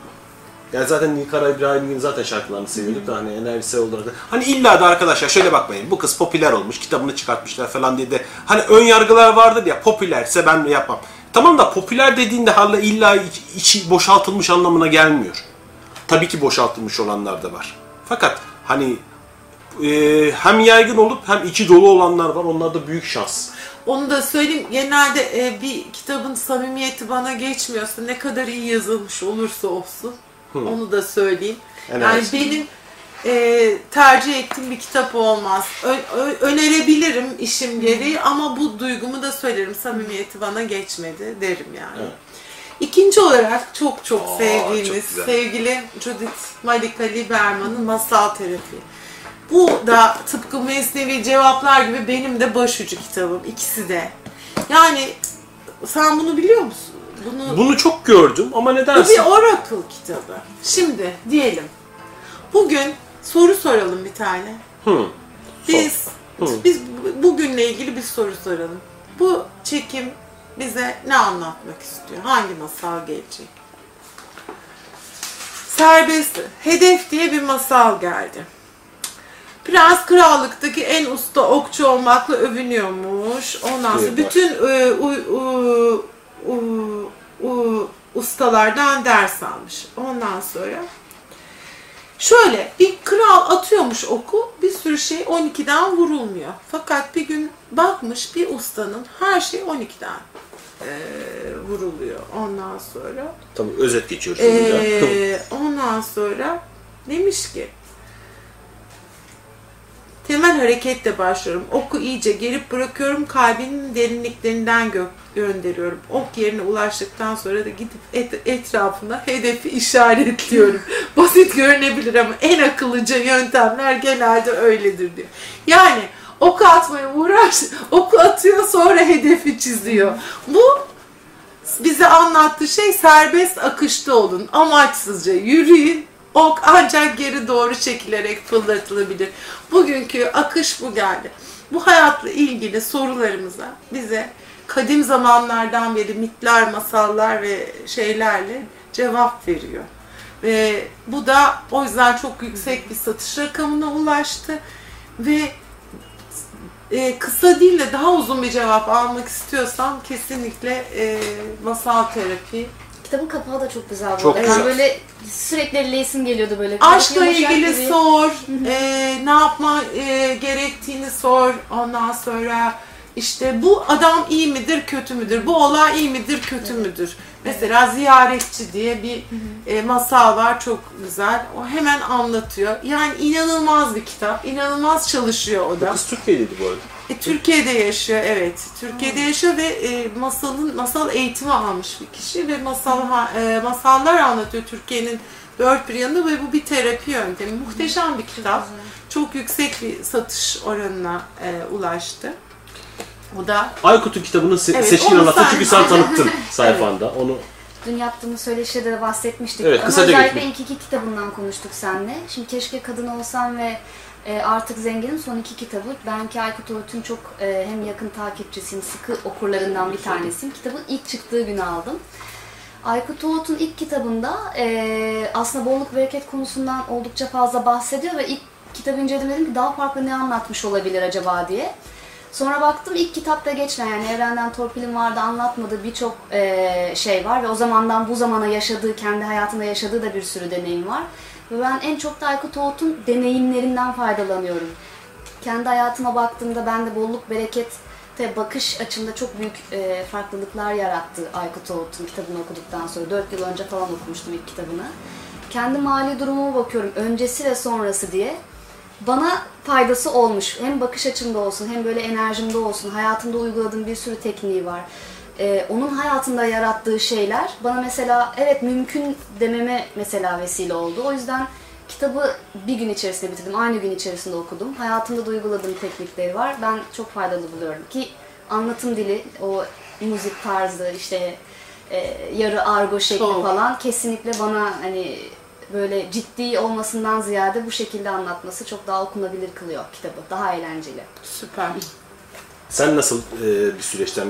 Speaker 2: yani zaten Nilkara İbrahim'in zaten şarkılarını seviyorduk da hani enerjisel olarak da. Hani illa da arkadaşlar şöyle bakmayın. Bu kız popüler olmuş, kitabını çıkartmışlar falan diye de hani ön yargılar vardır ya popülerse ben yapmam. Tamam da popüler dediğinde hala illa iç- içi boşaltılmış anlamına gelmiyor. Tabii ki boşaltılmış olanlar da var. Fakat hani e, hem yaygın olup hem içi dolu olanlar var. Onlar da büyük şans.
Speaker 4: Onu da söyleyeyim. Genelde e, bir kitabın samimiyeti bana geçmiyorsa ne kadar iyi yazılmış olursa olsun. Onu da söyleyeyim.
Speaker 2: Evet.
Speaker 4: Yani benim e, tercih ettiğim bir kitap olmaz. Ö- ö- önerebilirim işim gereği ama bu duygumu da söylerim. Samimiyeti bana geçmedi derim yani.
Speaker 2: Evet.
Speaker 4: İkinci olarak çok çok
Speaker 2: Aa,
Speaker 4: sevdiğimiz,
Speaker 2: çok
Speaker 4: sevgili Judith Malika Lieberman'ın Masal Terapi. Bu da tıpkı Mesnevi Cevaplar gibi benim de başucu kitabım. ikisi de. Yani sen bunu biliyor musun? Bunu,
Speaker 2: Bunu çok gördüm ama
Speaker 4: bu
Speaker 2: nedense
Speaker 4: bir oracle kitabı. Şimdi diyelim. Bugün soru soralım bir tane.
Speaker 2: Hı.
Speaker 4: Biz
Speaker 2: Hı.
Speaker 4: biz bu- bugünle ilgili bir soru soralım. Bu çekim bize ne anlatmak istiyor? Hangi masal gelecek? Serbest hedef diye bir masal geldi. Prens krallıktaki en usta okçu olmakla övünüyormuş. Ondan sonra bütün e, u, u, u, u, ustalardan ders almış. Ondan sonra Şöyle bir kral atıyormuş oku bir sürü şey 12'den vurulmuyor. Fakat bir gün bakmış bir ustanın her şey 12'den eee, vuruluyor ondan sonra.
Speaker 2: Tamam özet geçiyoruz.
Speaker 4: Eee, ondan sonra demiş ki temel hareketle başlıyorum. Oku iyice gerip bırakıyorum. Kalbinin derinliklerinden gö- gönderiyorum. Ok yerine ulaştıktan sonra da gidip et- etrafına hedefi işaretliyorum. Basit görünebilir ama en akıllıca yöntemler genelde öyledir diyor. Yani ok atmaya uğraş, oku atıyor sonra hedefi çiziyor. Bu bize anlattığı şey serbest akışta olun. Amaçsızca yürüyün. Ok ancak geri doğru çekilerek fırlatılabilir. Bugünkü akış bu geldi. Bu hayatla ilgili sorularımıza bize kadim zamanlardan beri mitler, masallar ve şeylerle cevap veriyor. Ve bu da o yüzden çok yüksek bir satış rakamına ulaştı. Ve e, kısa değil de daha uzun bir cevap almak istiyorsam kesinlikle e, masal terapi.
Speaker 6: Kitabın kapağı da çok güzel. bu
Speaker 2: Çok
Speaker 6: arada.
Speaker 2: güzel.
Speaker 6: Yani böyle sürekli elleyesin geliyordu böyle.
Speaker 4: Aşkla
Speaker 6: Yumuşak
Speaker 4: ilgili
Speaker 6: gibi.
Speaker 4: sor, e, ne yapma e, gerektiğini sor. Ondan sonra işte bu adam iyi midir, kötü müdür? Bu olay iyi midir, kötü müdür? Mesela Ziyaretçi diye bir e, masal var, çok güzel. O hemen anlatıyor. Yani inanılmaz bir kitap, inanılmaz çalışıyor o da.
Speaker 2: Kız Türkiye'deydi bu arada.
Speaker 4: E, Türkiye'de yaşıyor evet. Türkiye'de yaşıyor ve e, masalın masal eğitimi almış bir kişi ve masal e, masallar anlatıyor Türkiye'nin dört bir yanında ve bu bir terapi yöntemi. Muhteşem bir kitap. Çok yüksek bir satış oranına e, ulaştı. O da
Speaker 2: Aykut'un kitabının se-
Speaker 4: Evet,
Speaker 2: seçkin
Speaker 4: onu
Speaker 2: anlattı
Speaker 4: sen-
Speaker 2: çünkü sen tanıttın sayfanda. Onu
Speaker 6: Dün yaptığımız söyleşide de bahsetmiştik.
Speaker 2: Evet,
Speaker 6: Ama özellikle ilk iki kitabından konuştuk seninle. Şimdi Keşke Kadın Olsam ve e, Artık Zenginim son iki kitabı. Ben ki Aykut Öğüt'ün çok e, hem yakın takipçisiyim, sıkı okurlarından bir tanesiyim. Kitabın ilk çıktığı günü aldım. Aykut Oğut'un ilk kitabında e, aslında bolluk bereket konusundan oldukça fazla bahsediyor ve ilk kitabı inceledim ki daha farklı ne anlatmış olabilir acaba diye. Sonra baktım ilk kitapta geçmeyen yani Evrenden Torpilim vardı anlatmadığı birçok e, şey var ve o zamandan bu zamana yaşadığı, kendi hayatında yaşadığı da bir sürü deneyim var. Ve ben en çok da Aykut Oğut'un deneyimlerinden faydalanıyorum. Kendi hayatıma baktığımda ben de bolluk bereket te bakış açımda çok büyük e, farklılıklar yarattı Aykut Oğut'un kitabını okuduktan sonra. 4 yıl önce falan okumuştum ilk kitabını. Kendi mali durumuma bakıyorum öncesi ve sonrası diye bana faydası olmuş. Hem bakış açımda olsun, hem böyle enerjimde olsun, hayatımda uyguladığım bir sürü tekniği var. Ee, onun hayatında yarattığı şeyler bana mesela evet mümkün dememe mesela vesile oldu. O yüzden kitabı bir gün içerisinde bitirdim. Aynı gün içerisinde okudum. Hayatımda da uyguladığım teknikleri var. Ben çok faydalı buluyorum ki anlatım dili, o müzik tarzı, işte e, yarı argo şekli
Speaker 4: Çok.
Speaker 6: falan kesinlikle bana hani böyle ciddi olmasından ziyade bu şekilde anlatması çok daha okunabilir kılıyor kitabı. Daha eğlenceli.
Speaker 4: süper.
Speaker 2: sen nasıl e, bir süreçten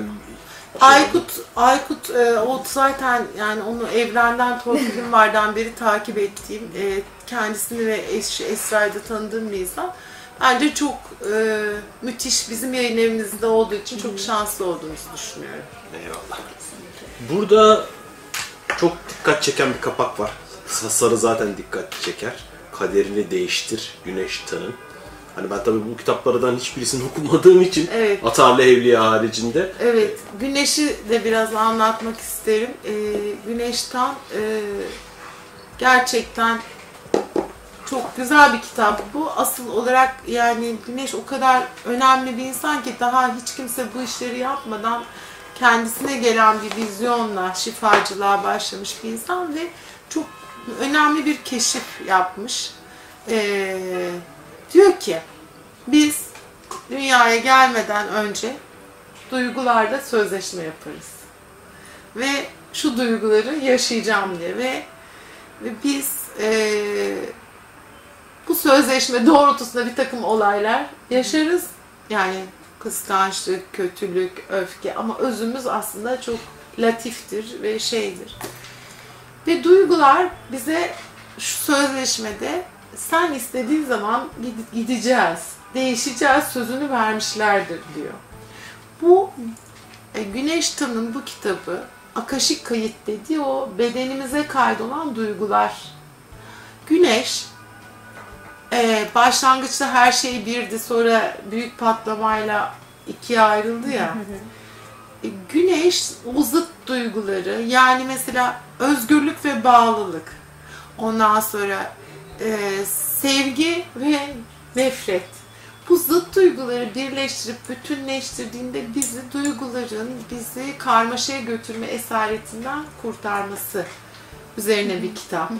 Speaker 4: Aykut, Aykut e, o zaten yani onu evrenden torpilim vardan beri takip ettiğim, e, kendisini ve eşi Esra'yı da tanıdığım bir insan. Bence çok e, müthiş bizim yayın evimizde olduğu için çok şanslı olduğumuzu düşünüyorum.
Speaker 2: Eyvallah. Burada çok dikkat çeken bir kapak var. Sa- Sarı zaten dikkat çeker. Kaderini değiştir, güneş tanın. Hani ben tabii bu kitaplardan hiçbirisini okumadığım için
Speaker 4: Evet.
Speaker 2: Atarlı Evliya haricinde
Speaker 4: Evet, Güneş'i de biraz anlatmak isterim. Ee, Güneş Tan e, gerçekten çok güzel bir kitap bu. Asıl olarak yani Güneş o kadar önemli bir insan ki daha hiç kimse bu işleri yapmadan kendisine gelen bir vizyonla şifacılığa başlamış bir insan ve çok önemli bir keşif yapmış. Ee, diyor ki biz dünyaya gelmeden önce duygularla sözleşme yaparız. Ve şu duyguları yaşayacağım diye ve, ve biz eee, bu sözleşme doğrultusunda bir takım olaylar yaşarız. Yani kıskançlık, kötülük, öfke ama özümüz aslında çok latiftir ve şeydir. Ve duygular bize şu sözleşmede sen istediğin zaman gid- gideceğiz, değişeceğiz sözünü vermişlerdir diyor. Bu e, Güneş Tan'ın bu kitabı Akaşik Kayıt dediği o bedenimize kaydolan duygular. Güneş e, başlangıçta her şey birdi sonra büyük patlamayla ikiye ayrıldı ya. E, Güneş o zıt duyguları yani mesela özgürlük ve bağlılık ondan sonra e, sevgi ve nefret bu zıt duyguları birleştirip bütünleştirdiğinde bizi duyguların bizi karmaşaya götürme esaretinden kurtarması üzerine bir kitap.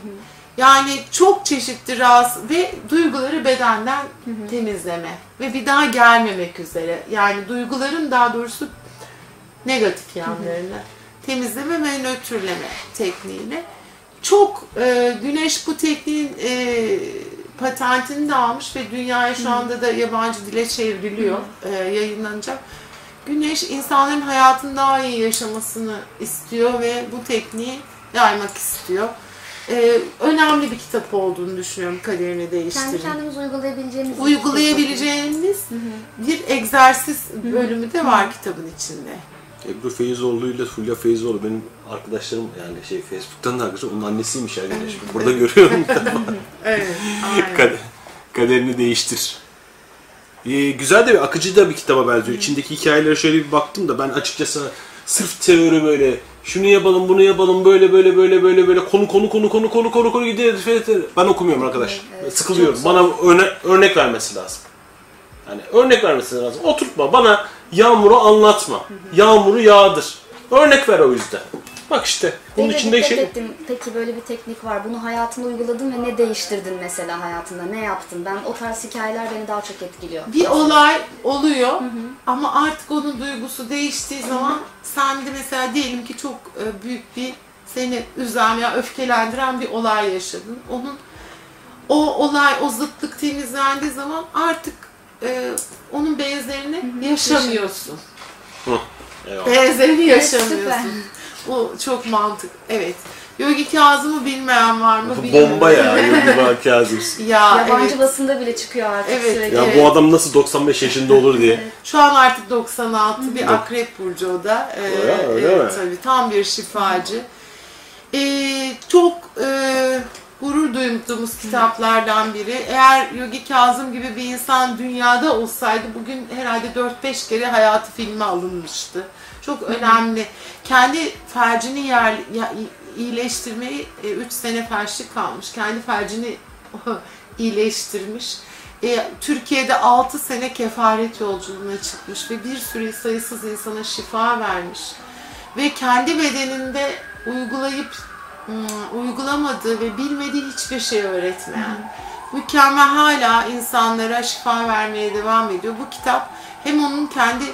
Speaker 4: Yani çok çeşitli rahatsız ve duyguları bedenden temizleme ve bir daha gelmemek üzere. Yani duyguların daha doğrusu negatif yanlarını temizleme ve nötrleme tekniğiyle. Çok e, Güneş bu tekniğin e, patentini de almış ve dünyaya şu anda da yabancı dile çevriliyor, e, yayınlanacak. Güneş insanların hayatını daha iyi yaşamasını istiyor ve bu tekniği yaymak istiyor. E, önemli bir kitap olduğunu düşünüyorum kaderini değiştirin.
Speaker 6: Kendi kendimiz uygulayabileceğimiz
Speaker 4: uygulayabileceğimiz bir egzersiz bölümü de var kitabın içinde.
Speaker 2: Ebru Feyzoğlu ile Fulya Feyzoğlu benim arkadaşlarım yani şey Facebook'tan da arkadaşım onun annesiymiş arkadaş. Burada görüyorum.
Speaker 4: Evet, aynen.
Speaker 2: Kade- kaderini değiştir. Ee, güzel de bir akıcı da bir kitaba benziyor. İçindeki hikayelere şöyle bir baktım da ben açıkçası sırf teori böyle şunu yapalım bunu yapalım böyle böyle böyle böyle böyle konu konu konu konu konu konu konu gidiyor. Ben okumuyorum arkadaş.
Speaker 6: Evet,
Speaker 2: Sıkılıyorum. Bana örne örnek vermesi lazım. Yani örnek vermesi lazım. Oturtma bana yağmuru anlatma. Yağmuru yağdır. Örnek ver o yüzden. Bak işte bunun
Speaker 6: Benim de
Speaker 2: içinde şey
Speaker 6: ettim. Peki böyle bir teknik var. Bunu hayatına uyguladın ve ne değiştirdin mesela hayatında? Ne yaptın? Ben o tarz hikayeler beni daha çok etkiliyor.
Speaker 4: Bir olay oluyor ama artık onun duygusu değiştiği zaman sen de mesela diyelim ki çok e, büyük bir seni üzen veya öfkelendiren bir olay yaşadın. Onun o olay, o zıtlık temizlendiği zaman artık e, onun benzerini yaşamıyorsun.
Speaker 2: Hı. Eyvallah.
Speaker 4: Benzerini yaşamıyorsun. Bu çok mantık. Evet. Yogi Kazım'ı bilmeyen var mı bilmiyorum.
Speaker 2: Bomba ya. Yogi Kazım.
Speaker 4: Ya
Speaker 6: Yabancı
Speaker 4: evet.
Speaker 6: basında bile çıkıyor artık
Speaker 4: Evet,
Speaker 6: sürekli.
Speaker 2: Ya
Speaker 4: Evet.
Speaker 2: bu adam nasıl 95 yaşında olur diye.
Speaker 4: Şu an artık 96 bir akrep burcu o da. Ee,
Speaker 2: Öyle öyle
Speaker 4: evet,
Speaker 2: mi?
Speaker 4: Tabii tam bir şifacı. Ee, çok e, gurur duyduğumuz kitaplardan biri. Eğer Yogi Kazım gibi bir insan dünyada olsaydı bugün herhalde 4-5 kere hayatı filme alınmıştı. Çok önemli. Kendi felcini yer, iyileştirmeyi 3 sene felçlik kalmış. Kendi felcini iyileştirmiş. E, Türkiye'de 6 sene kefaret yolculuğuna çıkmış ve bir sürü sayısız insana şifa vermiş. Ve kendi bedeninde uygulayıp uygulamadığı ve bilmediği hiçbir şey öğretmeyen. Mükemmel hala insanlara şifa vermeye devam ediyor. Bu kitap hem onun kendi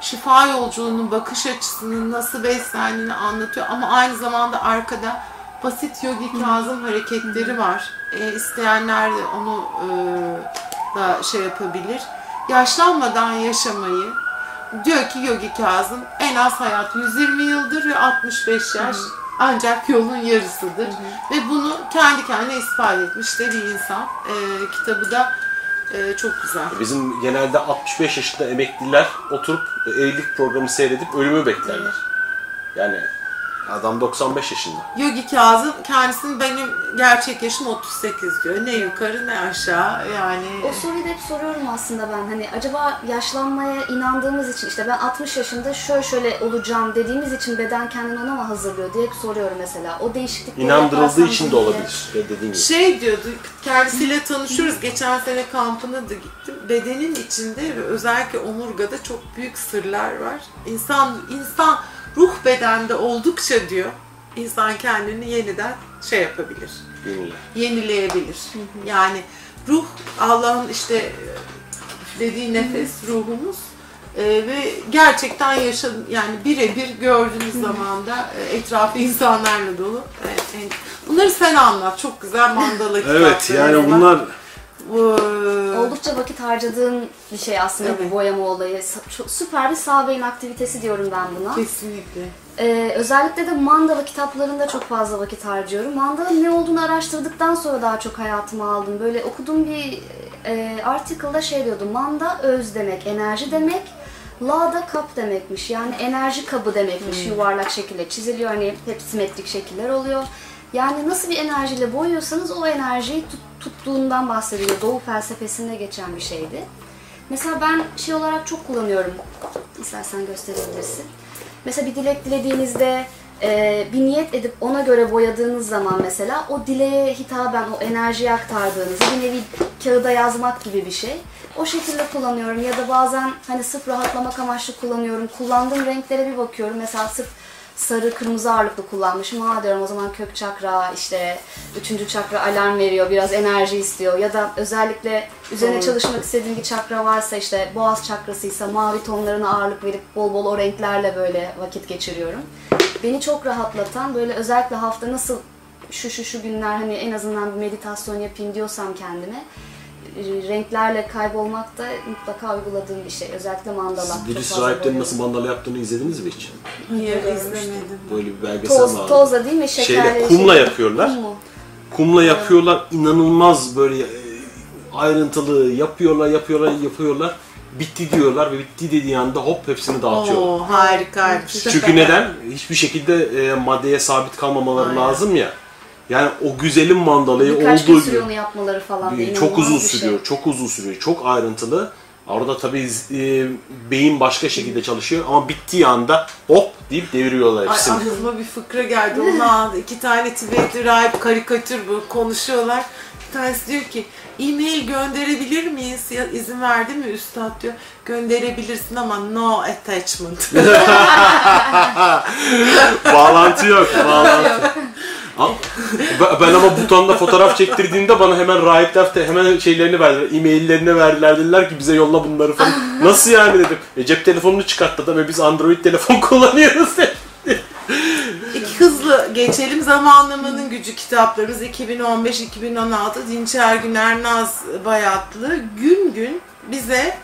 Speaker 4: şifa yolculuğunun bakış açısının nasıl beslendiğini anlatıyor ama aynı zamanda arkada basit yogi kazım hareketleri var. E, isteyenler de onu e, da şey yapabilir. Yaşlanmadan yaşamayı diyor ki Yogi Kazım en az hayat 120 yıldır ve 65 yaş ancak yolun yarısıdır. Ve bunu kendi kendine ispat etmiş de bir insan. E, kitabı da e, çok güzel.
Speaker 2: Bizim genelde 65 yaşında emekliler oturup evlilik programı seyredip ölümü beklerler. Yani Adam 95 yaşında.
Speaker 4: Yogi Kazım kendisinin benim gerçek yaşım 38 diyor. Ne yukarı ne aşağı yani.
Speaker 6: O soruyu da hep soruyorum aslında ben. Hani acaba yaşlanmaya inandığımız için işte ben 60 yaşında şöyle şöyle olacağım dediğimiz için beden kendini ona mı hazırlıyor diye hep soruyorum mesela. O değişiklikleri
Speaker 2: İnandırıldığı için de olabilir. ya Dediğin gibi.
Speaker 4: Şey diyordu, kendisiyle tanışıyoruz. Geçen sene kampına da gittim. Bedenin içinde ve özellikle omurgada çok büyük sırlar var. İnsan, insan ruh bedende oldukça diyor, insan kendini yeniden şey yapabilir.
Speaker 2: Dinle.
Speaker 4: yenileyebilir. Yani ruh Allah'ın işte üflediği nefes ruhumuz Ee, ve gerçekten yaşa yani birebir gördüğünüz zaman da e, etrafı insanlarla dolu. Evet, en- bunları sen anlat. Çok güzel mandala
Speaker 2: Evet yani bunlar
Speaker 4: Bu-
Speaker 6: Oldukça vakit harcadığın bir şey aslında
Speaker 4: Evet.
Speaker 6: bu boyama olayı. Süper bir sağ beyin aktivitesi diyorum ben buna.
Speaker 4: kesinlikle.
Speaker 6: Ee, özellikle de mandala kitaplarında çok fazla vakit harcıyorum. Mandalanın ne olduğunu araştırdıktan sonra daha çok hayatıma aldım. Böyle okuduğum bir e, article'da şey diyordu. Manda öz demek, enerji demek. La da kap demekmiş. Yani enerji kabı demekmiş. Yuvarlak şekilde çiziliyor. Hani hep simetrik şekiller oluyor. Yani nasıl bir enerjiyle boyuyorsanız o enerjiyi tut- tuttuğundan bahsediyor. Doğu felsefesinde geçen bir şeydi. Mesela ben şey olarak çok kullanıyorum. İstersen gösterebilirsin. Mesela bir dilek dilediğinizde e, bir niyet edip ona göre boyadığınız zaman mesela o dileğe hitaben o enerjiyi aktardığınız bir nevi kağıda yazmak gibi bir şey. O şekilde kullanıyorum ya da bazen hani sırf rahatlamak amaçlı kullanıyorum. Kullandığım renklere bir bakıyorum. Mesela sırf sarı kırmızı ağırlıklı kullanmışım. Ha diyorum o zaman kök çakra işte üçüncü çakra alarm veriyor biraz enerji istiyor ya da özellikle üzerine çalışmak istediğim bir çakra varsa işte boğaz çakrasıysa mavi tonlarına ağırlık verip bol bol o renklerle böyle vakit geçiriyorum. Beni çok rahatlatan böyle özellikle hafta nasıl şu şu şu günler hani en azından bir meditasyon yapayım diyorsam kendime renklerle kaybolmak da mutlaka uyguladığım bir şey. Özellikle mandala. Fazla
Speaker 2: rahiplerin
Speaker 6: boyuyorum.
Speaker 2: nasıl mandala yaptığını izlediniz mi hiç?
Speaker 4: Niye izlemedim?
Speaker 2: Böyle bir belgesel
Speaker 6: Toz,
Speaker 2: vardı.
Speaker 6: tozla değil mi? Şekerli
Speaker 2: Şeyle, kumla
Speaker 6: şey.
Speaker 2: yapıyorlar.
Speaker 6: Kum mu?
Speaker 2: Kumla yapıyorlar. inanılmaz böyle e, ayrıntılı yapıyorlar, yapıyorlar, yapıyorlar. Bitti diyorlar ve bitti dediği anda hop hepsini dağıtıyorlar.
Speaker 4: Oo, harikaymış.
Speaker 2: Çünkü neden? Hiçbir şekilde e, maddeye sabit kalmamaları
Speaker 4: Aynen.
Speaker 2: lazım ya. Yani o güzelim mandalayı
Speaker 6: Birkaç
Speaker 2: olduğu gibi
Speaker 6: onu yapmaları falan.
Speaker 2: bir- çok uzun
Speaker 6: şey.
Speaker 2: sürüyor, çok uzun sürüyor, çok ayrıntılı. Orada tabii e, beyin başka şekilde çalışıyor ama bittiği anda hop deyip deviriyorlar
Speaker 4: Ay,
Speaker 2: hepsini.
Speaker 4: aklıma bir fıkra geldi onu aldı. İki tane Tibetli rahip karikatür bu konuşuyorlar. Bir tanesi diyor ki e-mail gönderebilir miyiz? Ya, izin verdi mi üstad diyor. Gönderebilirsin ama no attachment.
Speaker 2: bağlantı yok, bağlantı. Ben- ama butonda fotoğraf çektirdiğinde bana hemen rahipler de hemen şeylerini verdiler, e-maillerini verdiler dediler ki bize yolla bunları falan. Nasıl yani dedim. E, cep telefonunu çıkarttı da ve biz Android telefon kullanıyoruz.
Speaker 4: İki hızlı geçelim. Zamanlamanın Gücü kitaplarımız 2015-2016 Dinçer Güner Naz Bayatlı gün gün bize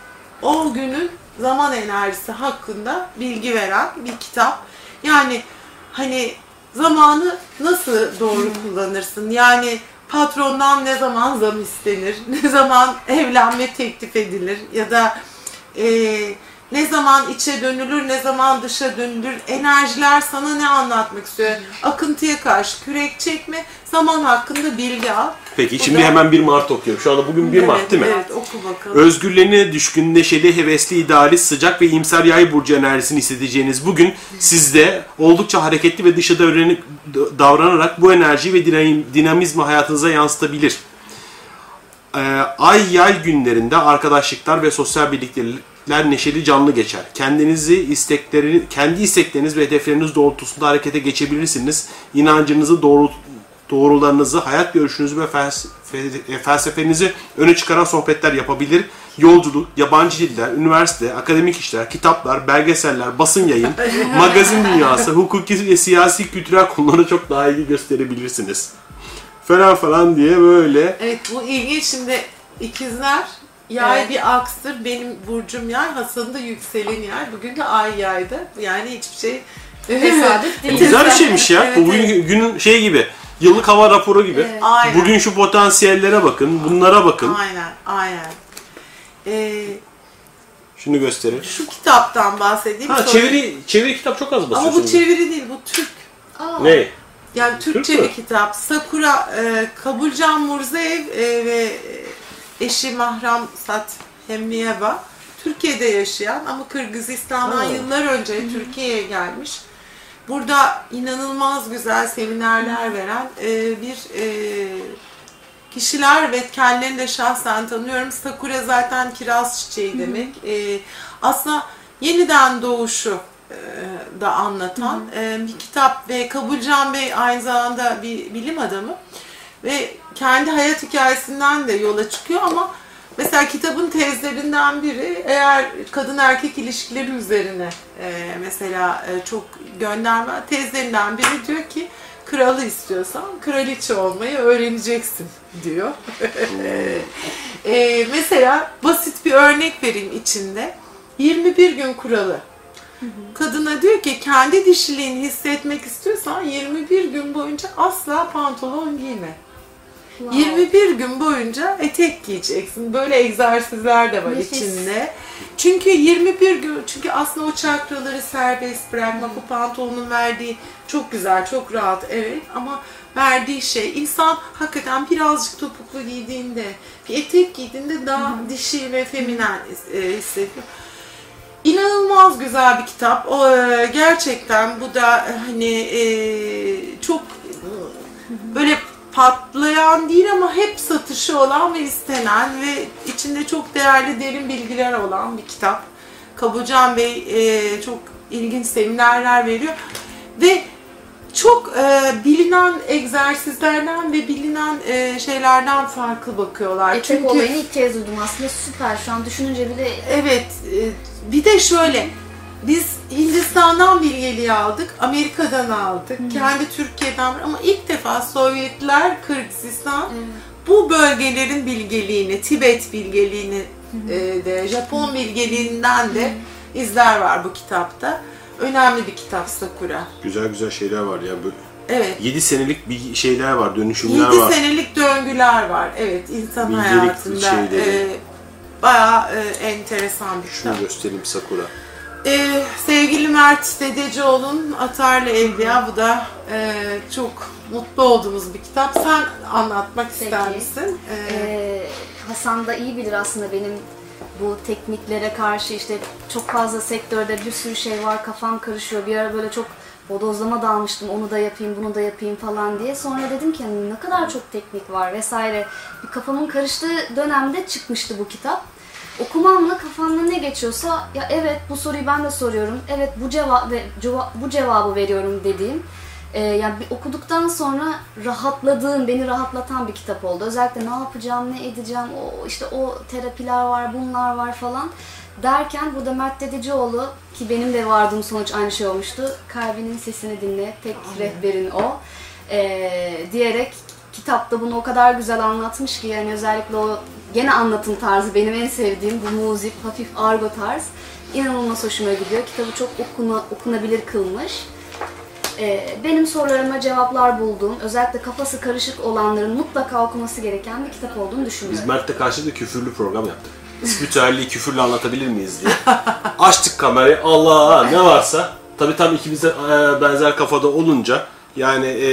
Speaker 4: o günün zaman enerjisi hakkında bilgi veren bir kitap. Yani hani zamanı nasıl doğru kullanırsın? Yani patrondan ne zaman zam istenir? Ne zaman evlenme teklif edilir? Ya da eee ne zaman içe dönülür, ne zaman dışa dönülür, enerjiler sana ne anlatmak istiyor? Akıntıya karşı kürek çekme, zaman hakkında bilgi al.
Speaker 2: Peki şimdi
Speaker 4: da-
Speaker 2: hemen 1 Mart okuyorum. Şu anda bugün 1 Mart
Speaker 4: Evet,
Speaker 2: değil mi?
Speaker 4: Evet, oku bakalım.
Speaker 2: Özgürlüğüne düşkün, neşeli, hevesli, idealist, sıcak ve iyimser yay burcu enerjisini hissedeceğiniz bugün sizde oldukça hareketli ve dışa dönük davranarak bu enerjiyi ve dinam- dinamizmi hayatınıza yansıtabilir. Ee, ay yay günlerinde arkadaşlıklar ve sosyal birliktelikler neşeli canlı geçer. Kendinizi istekleri, kendi istekleriniz ve hedefleriniz doğrultusunda harekete geçebilirsiniz. İnancınızı doğru doğrularınızı, hayat görüşünüzü ve felsefe- felsefenizi öne çıkaran sohbetler yapabilir. Yolculuk, yabancı diller, üniversite, akademik işler, kitaplar, belgeseller, basın yayın, magazin dünyası, hukuki ve siyasi kültürel konulara çok daha ilgi gösterebilirsiniz. Falan falan diye böyle
Speaker 4: Evet, bu ilginç şimdi ikizler yay
Speaker 6: Evet.
Speaker 4: bir akstır. Benim burcum yay, Hasan'ın da yükselen yay. Bugün de ay yaydı. Yani hiçbir şey
Speaker 6: Tesadüf değil.
Speaker 2: Güzel bir şeymiş ya.
Speaker 4: Evet,
Speaker 2: Bu bugün günün şey gibi. Yıllık hava raporu gibi.
Speaker 6: Evet.
Speaker 4: Aynen.
Speaker 2: Bugün şu potansiyellere bakın, bunlara bakın.
Speaker 4: Aynen, aynen. Ee,
Speaker 2: Şunu gösterin.
Speaker 4: şu kitaptan bahsedeyim.
Speaker 2: Ha
Speaker 4: sonra-
Speaker 2: çeviri çeviri kitap çok az
Speaker 4: Ama
Speaker 2: basıyorsunuz.
Speaker 4: bu çeviri değil, bu Türk.
Speaker 2: Ne?
Speaker 4: Yani Türkçe
Speaker 2: Türk mü?
Speaker 4: bir kitap. Sakura e, Kabulcan Murzaev e, ve eşi Mahram Sat Hemmiyeva Türkiye'de yaşayan ama Kırgızistan'dan
Speaker 2: Ha.
Speaker 4: yıllar önce Türkiye'ye gelmiş. Burada inanılmaz güzel seminerler veren e, bir e, kişiler ve kendilerini de şahsen tanıyorum. Sakura zaten kiraz çiçeği demek. E, aslında yeniden doğuşu e, da anlatan e, bir kitap ve Kabulcan Bey aynı zamanda bir bilim adamı ve kendi hayat hikayesinden de yola çıkıyor ama mesela kitabın tezlerinden biri eğer kadın erkek ilişkileri üzerine e, mesela e, çok gönderme tezlerinden biri diyor ki kralı istiyorsan kraliçe olmayı öğreneceksin diyor. E, mesela basit bir örnek vereyim içinde. 21 gün kuralı. Kadına diyor ki kendi dişiliğini hissetmek istiyorsan 21 gün boyunca asla pantolon giyme. 21 gün boyunca etek giyeceksin. Böyle egzersizler de var
Speaker 6: Nefis.
Speaker 4: içinde. Çünkü 21 gün, çünkü aslında o çakraları serbest bırakmak, o pantolonun verdiği çok güzel, çok rahat evet ama verdiği şey insan hakikaten birazcık topuklu giydiğinde, bir etek giydiğinde daha dişi ve feminen e, hissediyor. İnanılmaz güzel bir kitap. O, e, gerçekten bu da e, hani e, çok böyle patlayan değil ama hep satışı olan ve istenen ve içinde çok değerli derin bilgiler olan bir kitap. Kabucan Bey e, çok ilginç seminerler veriyor ve çok e, bilinen egzersizlerden ve bilinen e, şeylerden farklı bakıyorlar.
Speaker 6: Etek olayını ilk kez duydum aslında süper şu an düşününce bile
Speaker 4: Evet, e, bir de şöyle, biz Hindistan'dan bilgeliği aldık, Amerika'dan aldık, kendi Türkiye'den ama ilk defa Sovyetler, Kırgızistan bu bölgelerin bilgeliğini, Tibet bilgeliğini e, de, Japon bilgeliğinden de izler var bu kitapta. Önemli bir kitap Sakura.
Speaker 2: Güzel güzel şeyler var ya. Böyle
Speaker 4: Evet.
Speaker 2: 7 senelik bir şeyler var, dönüşümler
Speaker 4: 7
Speaker 2: var.
Speaker 4: senelik döngüler var. Evet, insan
Speaker 2: Bilgelik
Speaker 4: hayatında
Speaker 2: şeyleri.
Speaker 4: e, bayağı e, enteresan bir kitap.
Speaker 2: Şunu göstereyim Sakura.
Speaker 4: Ee, sevgili Mert Dedecioğlu'nun Atarlı Evliya bu da e, çok mutlu olduğumuz bir kitap. Sen anlatmak ister
Speaker 6: Peki.
Speaker 4: misin? Ee,
Speaker 6: Ee, Hasan da iyi bilir aslında benim bu tekniklere karşı işte çok fazla sektörde bir sürü şey var kafam karışıyor. Bir ara böyle çok bodozlama dalmıştım onu da yapayım bunu da yapayım falan diye. Sonra dedim ki "Hani ne kadar çok teknik var vesaire. Bir kafamın karıştığı dönemde çıkmıştı bu kitap. Okumamla kafamda ne geçiyorsa ya evet bu soruyu ben de soruyorum. Evet bu cevap ve ceva- bu cevabı veriyorum dediğim ee, yani bir okuduktan sonra rahatladığım, beni rahatlatan bir kitap oldu. Özellikle ne yapacağım, ne edeceğim, o işte o terapiler var, bunlar var falan derken burada Mert Dedecioğlu ki benim de vardığım sonuç aynı şey olmuştu. Kalbinin sesini dinle, tek rehberin o ee, diyerek kitapta bunu o kadar güzel anlatmış ki yani özellikle o gene anlatım tarzı benim en sevdiğim bu muzip, hafif argo tarz inanılmaz hoşuma gidiyor. Kitabı çok okuna, okunabilir kılmış. Ee, benim sorularıma cevaplar bulduğum, özellikle kafası karışık olanların mutlaka okuması gereken bir kitap olduğunu
Speaker 2: Biz
Speaker 6: düşünüyorum.
Speaker 2: Mert'le karşılıklı küfürlü program yaptık. Spiritüelliği küfürle anlatabilir miyiz diye. Açtık kamerayı, Allah ne varsa. Tabii tam ikimiz de e, benzer kafada olunca yani e,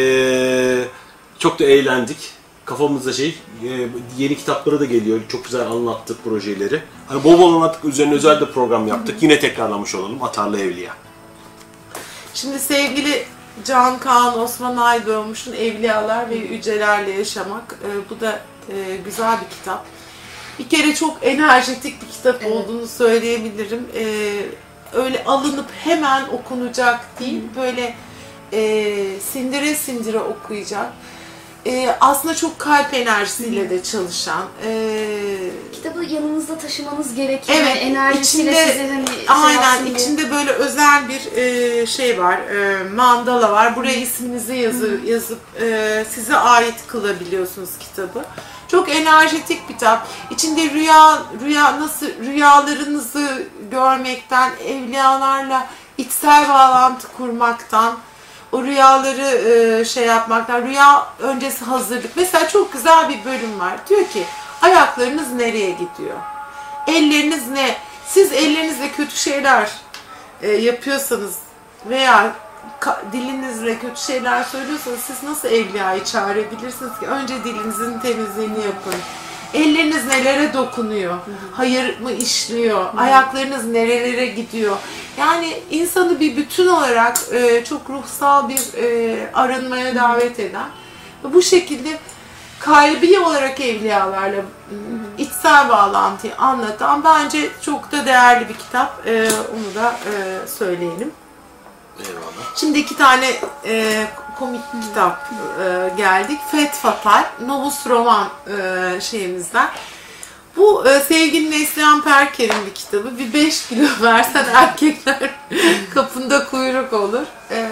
Speaker 2: çok da eğlendik. Kafamızda şey, e, yeni kitapları da geliyor. Çok güzel anlattık projeleri. Hani bol bol anlattık, üzerine özel de program yaptık. Yine tekrarlamış olalım. Atarlı Evliya.
Speaker 4: Şimdi sevgili Can Kaan Osman Aydoğmuş'un Evliyalar ve Yücelerle Yaşamak. e, bu da e, güzel bir kitap. Bir kere çok enerjetik bir kitap
Speaker 6: Evet.
Speaker 4: olduğunu söyleyebilirim. E, öyle alınıp hemen okunacak değil, böyle e, sindire sindire okuyacak. E, aslında çok kalp enerjisiyle de çalışan. E,
Speaker 6: Kitabı yanınızda taşımanız gerekiyor.
Speaker 4: Evet,
Speaker 6: enerjisiyle
Speaker 4: içinde-
Speaker 6: hani şey
Speaker 4: Aynen
Speaker 6: diye.
Speaker 4: içinde böyle özel bir e, şey var, e, mandala var. Buraya isminizi yazı, yazıp e, size ait kılabiliyorsunuz kitabı. Çok enerjetik bir kitap. İçinde rüya rüya nasıl rüyalarınızı görmekten, evliyalarla içsel bağlantı kurmaktan, o rüyaları e, şey yapmaktan, rüya öncesi hazırlık. Mesela çok güzel bir bölüm var. Diyor ki ayaklarınız nereye gidiyor? Elleriniz ne? Siz ellerinizle kötü şeyler e, yapıyorsanız veya dilinizle kötü şeyler söylüyorsanız siz nasıl evliyayı çağırabilirsiniz ki? Önce dilinizin temizliğini yapın. Elleriniz nelere dokunuyor? Hayır mı işliyor? Ayaklarınız nerelere gidiyor? Yani insanı bir bütün olarak e, çok ruhsal bir e, arınmaya davet eden bu şekilde kalbi olarak evliyalarla içsel bağlantıyı anlatan bence çok da değerli bir kitap. E, onu da e, söyleyelim.
Speaker 2: Eyvallah.
Speaker 4: Şimdi iki tane e, komik kitap e, geldik. Fet Fatal, Novus Roman e, şeyimizden. Bu e, sevgili Neslihan Perker'in bir kitabı. Bir 5 kilo versen erkekler kapında kuyruk olur. E,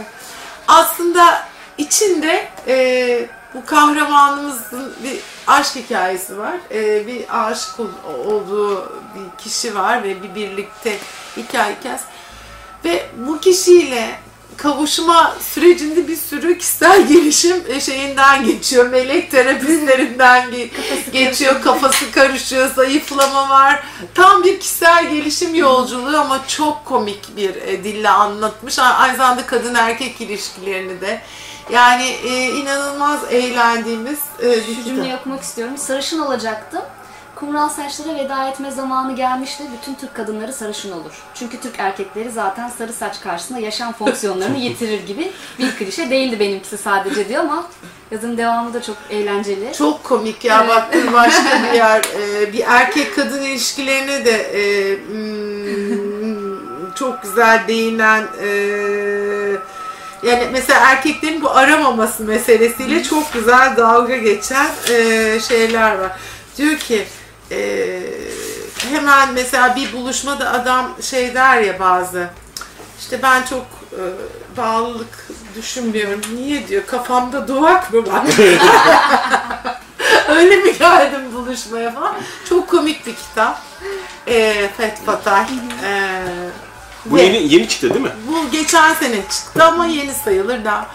Speaker 4: aslında içinde e, bu kahramanımızın bir aşk hikayesi var. E, bir aşık ol- olduğu bir kişi var ve bir birlikte hikaye hikayesi. Ve bu kişiyle kavuşma sürecinde bir sürü kişisel gelişim e, şeyinden geçiyor. Melek terapistlerinden ge- geçiyor. Kafası karışıyor. Zayıflama var. Tam bir kişisel gelişim yolculuğu ama çok komik bir e, dille anlatmış. Aynı zamanda kadın erkek ilişkilerini de. Yani e, inanılmaz eğlendiğimiz e, bir
Speaker 6: Şu
Speaker 4: kitap.
Speaker 6: cümleyi okumak istiyorum. Sarışın olacaktım. Kumral saçlara veda etme zamanı gelmişti. Bütün Türk kadınları sarışın olur. Çünkü Türk erkekleri zaten sarı saç karşısında yaşam fonksiyonlarını yitirir gibi bir klişe değildi benimkisi sadece diyor ama yazının devamı da çok eğlenceli.
Speaker 4: Çok komik ya baktığın başka bir yer. Ee, bir erkek kadın ilişkilerine de e, hmm, çok güzel değinen e, yani mesela erkeklerin bu aramaması meselesiyle çok güzel dalga geçen e, şeyler var. Diyor ki e, hemen mesela bir buluşmada adam şey der ya bazı işte ben çok e, bağlılık düşünmüyorum. Niye diyor kafamda duvak mı var? Öyle mi geldim buluşmaya falan. Çok komik bir kitap. E, Fet Fatal. E,
Speaker 2: Bu
Speaker 4: ve-
Speaker 2: yeni yeni çıktı değil mi?
Speaker 4: bu geçen sene çıktı ama yeni sayılır da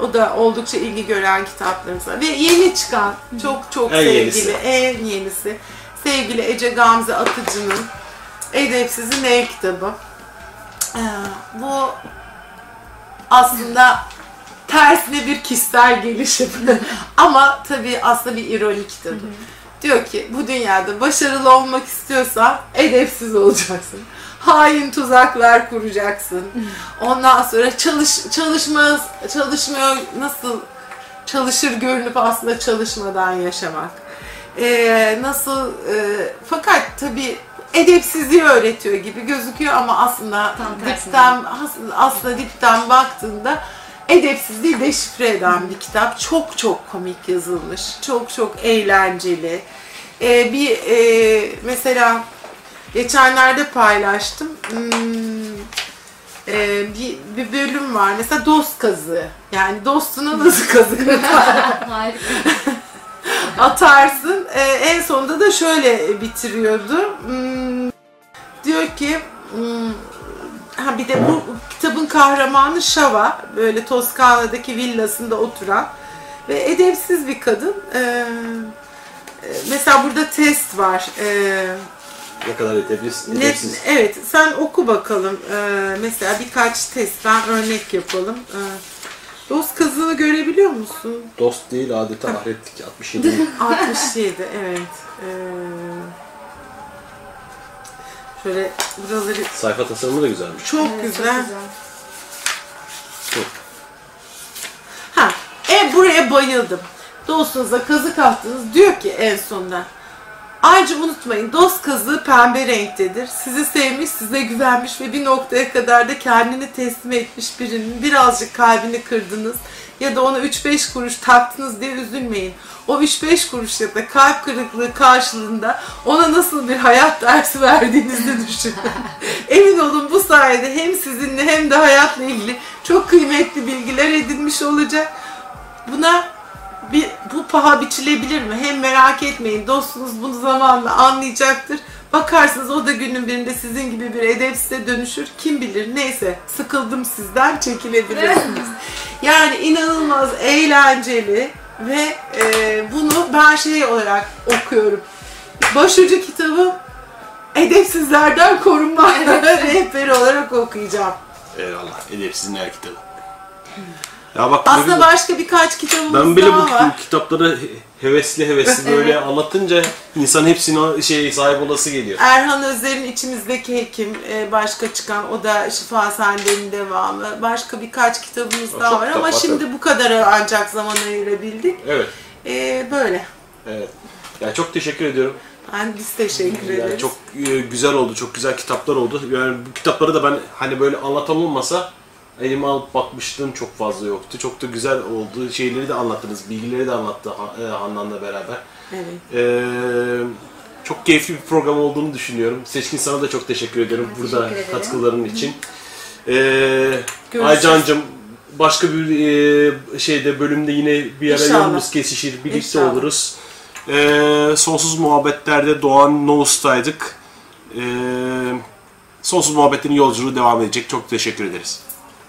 Speaker 4: o da oldukça ilgi gören kitaplarımız Ve yeni çıkan çok çok
Speaker 2: En
Speaker 4: sevgili
Speaker 2: yenisi.
Speaker 4: en yenisi sevgili Ece Gamze Atıcı'nın Edepsiz'in ev kitabı. Ee, bu aslında tersine bir kişisel gelişim. Ama tabii aslında bir ironi kitabı. Diyor ki bu dünyada başarılı olmak istiyorsan edepsiz olacaksın. Hain tuzaklar kuracaksın. Ondan sonra çalış çalışmaz çalışmıyor nasıl çalışır görünüp aslında çalışmadan yaşamak. Ee, nasıl e, fakat tabii edepsizliği öğretiyor gibi gözüküyor ama aslında
Speaker 6: Tam
Speaker 4: dipten aslında, aslında dipten baktığında edepsizliği deşifre eden bir kitap. Çok çok komik yazılmış. Çok çok eğlenceli. Ee, bir e, mesela geçenlerde paylaştım. Hmm, e, bir, bir bölüm var. Mesela dost kazığı. Yani dostuna nasıl?
Speaker 6: Harika.
Speaker 4: Atarsın. Ee, en sonunda da şöyle bitiriyordu. Hmm, diyor ki hmm, ha bir de bu kitabın kahramanı Şava. Böyle Toskana'daki villasında oturan ve edepsiz bir kadın. Ee, e, mesela burada test var. Ee,
Speaker 2: Ne kadar edepsiz.
Speaker 4: Net,
Speaker 2: edepsiz.
Speaker 4: evet, sen oku bakalım. Ee, mesela birkaç testten örnek yapalım. Ee, dost kazığını görebiliyor musun?
Speaker 2: Dost değil adeta ahretlik 67.
Speaker 4: 67, evet. Ee, şöyle buraları
Speaker 2: Sayfa tasarımı da güzelmiş.
Speaker 4: çok
Speaker 6: Evet,
Speaker 4: güzel.
Speaker 6: Çok güzel.
Speaker 4: Ha, e buraya bayıldım. Dostunuza kazık attınız. Diyor ki en sonunda. Ayrıca unutmayın dost kazığı pembe renktedir. Sizi sevmiş, size güvenmiş ve bir noktaya kadar da kendini teslim etmiş birinin birazcık kalbini kırdınız ya da ona 3-5 kuruş taktınız diye üzülmeyin. O 3-5 kuruş ya da kalp kırıklığı karşılığında ona nasıl bir hayat dersi verdiğinizi düşünün. Emin olun bu sayede hem sizinle hem de hayatla ilgili çok kıymetli bilgiler edinmiş olacak. Buna bir, bu paha biçilebilir mi? Hem merak etmeyin dostunuz bunu zamanla anlayacaktır. Bakarsınız o da günün birinde sizin gibi bir edepsize dönüşür. Kim bilir neyse sıkıldım sizden çekilebilirsiniz. yani inanılmaz eğlenceli ve e, bunu ben şey olarak okuyorum. Başucu kitabı edepsizlerden korunma rehberi olarak okuyacağım.
Speaker 2: Eyvallah. Edepsizin her kitabı. Ya bak
Speaker 4: Aslında
Speaker 2: ne-
Speaker 4: başka birkaç kitabımız
Speaker 2: ben bile
Speaker 4: daha
Speaker 2: bu
Speaker 4: var.
Speaker 2: kitapları hevesli hevesli böyle anlatınca insan hepsine şey sahip olası geliyor.
Speaker 4: Erhan Özer'in içimizdeki hekim, e, başka çıkan o da Şifa Sende'nin devamı. Başka birkaç kitabımız
Speaker 2: Çok
Speaker 4: daha var
Speaker 2: kitap
Speaker 4: ama
Speaker 2: var,
Speaker 4: şimdi
Speaker 2: tabii.
Speaker 4: bu kadar ancak zaman ayırabildik.
Speaker 2: Evet.
Speaker 4: E, böyle.
Speaker 2: Evet. Ya çok teşekkür ediyorum.
Speaker 4: Ben biz teşekkür
Speaker 2: Yani
Speaker 4: ederiz.
Speaker 2: çok e, güzel oldu, çok güzel kitaplar oldu. Yani bu kitapları da ben hani böyle anlatan olmasa elime alıp bakmıştım çok fazla yoktu. Çok da güzel oldu. Şeyleri de anlattınız, bilgileri de anlattı e, Handan'la beraber.
Speaker 4: Evet.
Speaker 2: Ee, çok keyifli bir program olduğunu düşünüyorum. Seçkin sana da çok teşekkür ediyorum burada
Speaker 6: teşekkür ederim.
Speaker 2: katkıların için. Ee. Aycan'cığım başka bir e, şeyde bölümde yine bir ara
Speaker 4: İnşallah.
Speaker 2: yolumuz kesişir, birlikte
Speaker 4: İnşallah.
Speaker 2: oluruz. Ee, sonsuz muhabbetlerde Doğan Noğuz'taydık. Ee, sonsuz muhabbetlerin yolculuğu devam edecek. Çok teşekkür ederiz.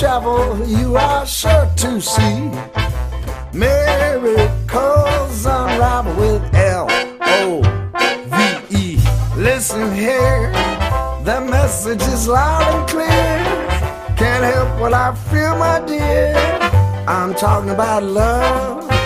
Speaker 1: travel, you are sure to see miracles unravel with L O V E. Listen here, the message is loud and clear. Can't help what I feel, my dear. I'm talking about love.